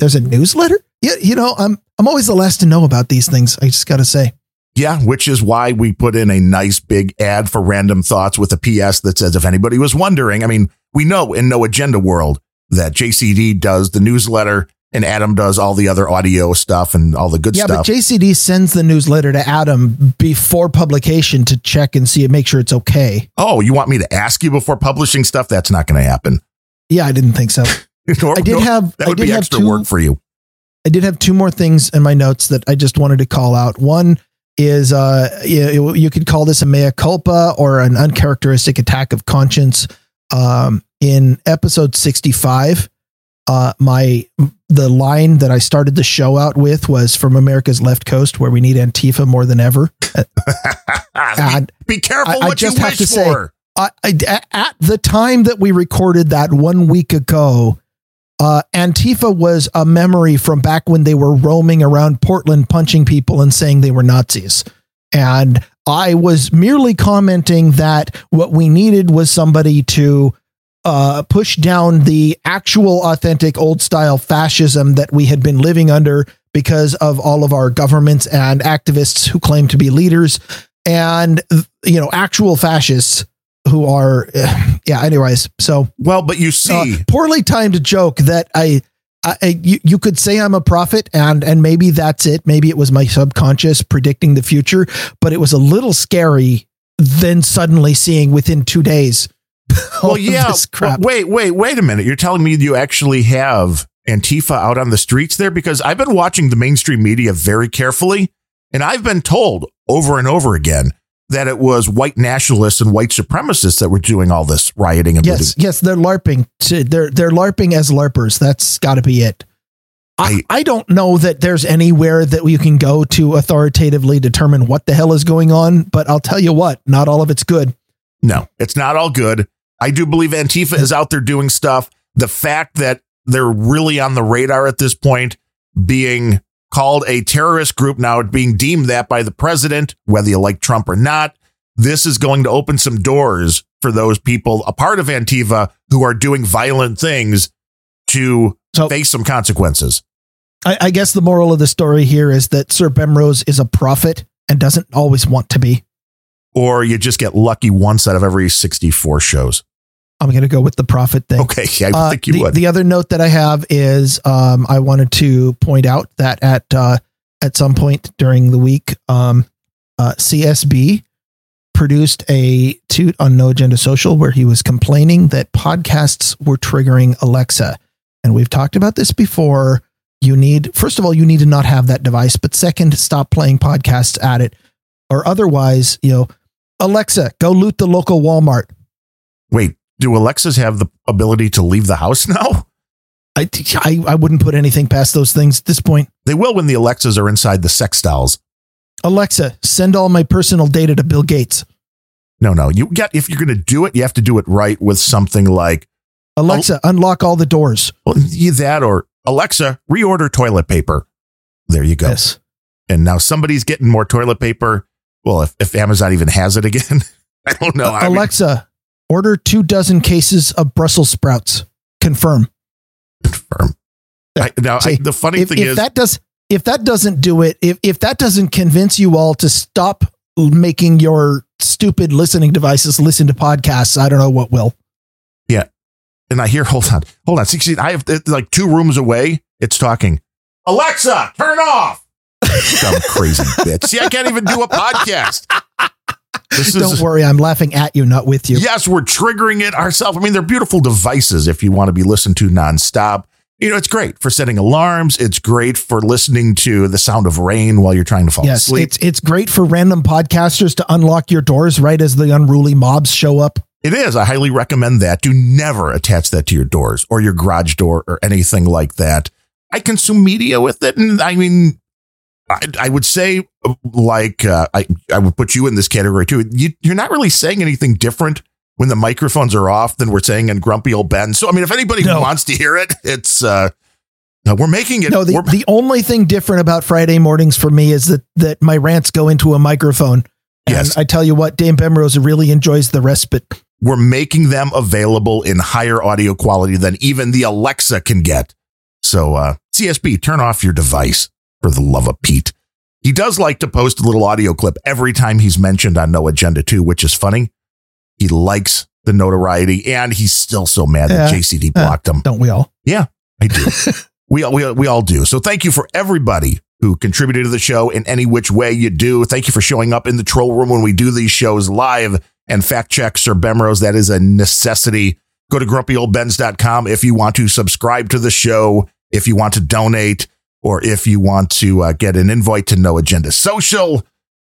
there's a newsletter. Yeah, you know, I'm I'm always the last to know about these things. I just got to say. Yeah, which is why we put in a nice big ad for random thoughts with a PS that says, if anybody was wondering, I mean, we know in no agenda world that JCD does the newsletter and Adam does all the other audio stuff and all the good yeah, stuff. Yeah, but JCD sends the newsletter to Adam before publication to check and see and make sure it's okay. Oh, you want me to ask you before publishing stuff? That's not going to happen. Yeah, I didn't think so. I did have that would be extra two, work for you. I did have two more things in my notes that I just wanted to call out. One is uh, you, you could call this a mea culpa or an uncharacteristic attack of conscience. Um, in episode 65, uh, my the line that I started the show out with was from America's Left Coast, where we need Antifa more than ever. be, be careful I, what I just you have to for. say. I, I, at the time that we recorded that one week ago, uh, Antifa was a memory from back when they were roaming around Portland punching people and saying they were Nazis. And I was merely commenting that what we needed was somebody to uh, push down the actual authentic old style fascism that we had been living under because of all of our governments and activists who claim to be leaders and you know actual fascists who are yeah anyways so well but you see. uh, poorly timed joke that I, I you, you could say I'm a prophet and and maybe that's it. Maybe it was my subconscious predicting the future but it was a little scary then suddenly seeing within 2 days well yeah well, wait wait wait a minute. You're telling me you actually have Antifa out on the streets there? Because I've been watching the mainstream media very carefully and I've been told over and over again that it was white nationalists and white supremacists that were doing all this rioting and yes, looting. yes, they're larping. To, they're they're larping as larpers. That's got to be it. I, I don't know that there's anywhere that you can go to authoritatively determine what the hell is going on, but I'll tell you what, not all of it's good. No, it's not all good. I do believe Antifa is out there doing stuff. The fact that they're really on the radar at this point, being called a terrorist group now being deemed that by the president, whether you like Trump or not. This is going to open some doors for those people, a part of Antifa, who are doing violent things to so, face some consequences. I, I guess the moral of the story here is that Sir Bemrose is a prophet and doesn't always want to be. Or you just get lucky once out of every 64 shows. I'm going to go with the profit thing. Okay, I uh, think you the, would. The other note that I have is um, I wanted to point out that at uh, at some point during the week, um, uh, CSB produced a toot on No Agenda Social where he was complaining that podcasts were triggering Alexa, and we've talked about this before. You need, first of all, you need to not have that device, but second, stop playing podcasts at it, or otherwise, you know, Alexa, go loot the local Walmart. Wait, do Alexas have the ability to leave the house now? I, I, I wouldn't put anything past those things at this point. They will when the Alexas are inside the sex dolls. Alexa, send all my personal data to Bill Gates. No, no. You got if you're going to do it, you have to do it right with something like Alexa, oh, unlock all the doors. Well, that or Alexa, reorder toilet paper. There you go. Yes. And now somebody's getting more toilet paper. Well, if, if Amazon even has it again, I don't know. Uh, Alexa, Order two dozen cases of Brussels sprouts. Confirm. Confirm. I, now, I, the funny if, thing if is that does if that doesn't do it, if if that doesn't convince you all to stop making your stupid listening devices listen to podcasts, I don't know what will. Yeah. And I hear, hold on, hold on. 16, I have like two rooms away. It's talking. Alexa, turn off. Dumb crazy bitch. See, I can't even do a podcast. This Don't is, worry, I'm laughing at you, not with you. Yes, we're triggering it ourselves. I mean, they're beautiful devices if you want to be listened to nonstop. You know, it's great for setting alarms. It's great for listening to the sound of rain while you're trying to fall yes, asleep. It's it's great for random podcasters to unlock your doors right as the unruly mobs show up. It is. I highly recommend that. Do never attach that to your doors or your garage door or anything like that. I consume media with it, and I mean, I, I would say, like, uh, I, I would put you in this category too. You, you're not really saying anything different when the microphones are off than we're saying in Grumpy Old Ben. So, I mean, if anybody no. wants to hear it, it's, uh, no, we're making it. No, the, the only thing different about Friday mornings for me is that, that my rants go into a microphone. And yes. I tell you what, Dame Bemrose really enjoys the respite. We're making them available in higher audio quality than even the Alexa can get. So, uh, CSB, turn off your device for the love of Pete. He does like to post a little audio clip every time he's mentioned on No Agenda 2, which is funny. He likes the notoriety and he's still so mad that JCD blocked him. Don't we all? Yeah, I do. we, all, we, we all do. So thank you for everybody who contributed to the show in any which way you do. Thank you for showing up in the troll room when we do these shows live and fact check Sir Bemrose. That is a necessity. Go to grumpyoldbens.com if you want to subscribe to the show, if you want to donate or if you want to uh, get an invite to No Agenda Social,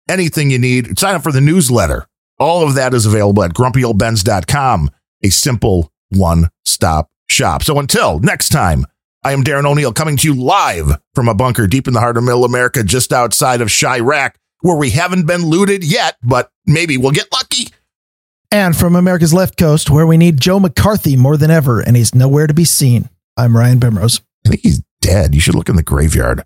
anything you need, sign up for the newsletter. All of that is available at grumpyoldbens.com, a simple one stop shop. So until next time, I am Darren O'Neill coming to you live from a bunker deep in the heart of middle America, just outside of Chiraq, where we haven't been looted yet, but maybe we'll get lucky. And from America's left coast, where we need Joe McCarthy more than ever, and he's nowhere to be seen. I'm Ryan Bemrose. I think he's dead. You should look in the graveyard.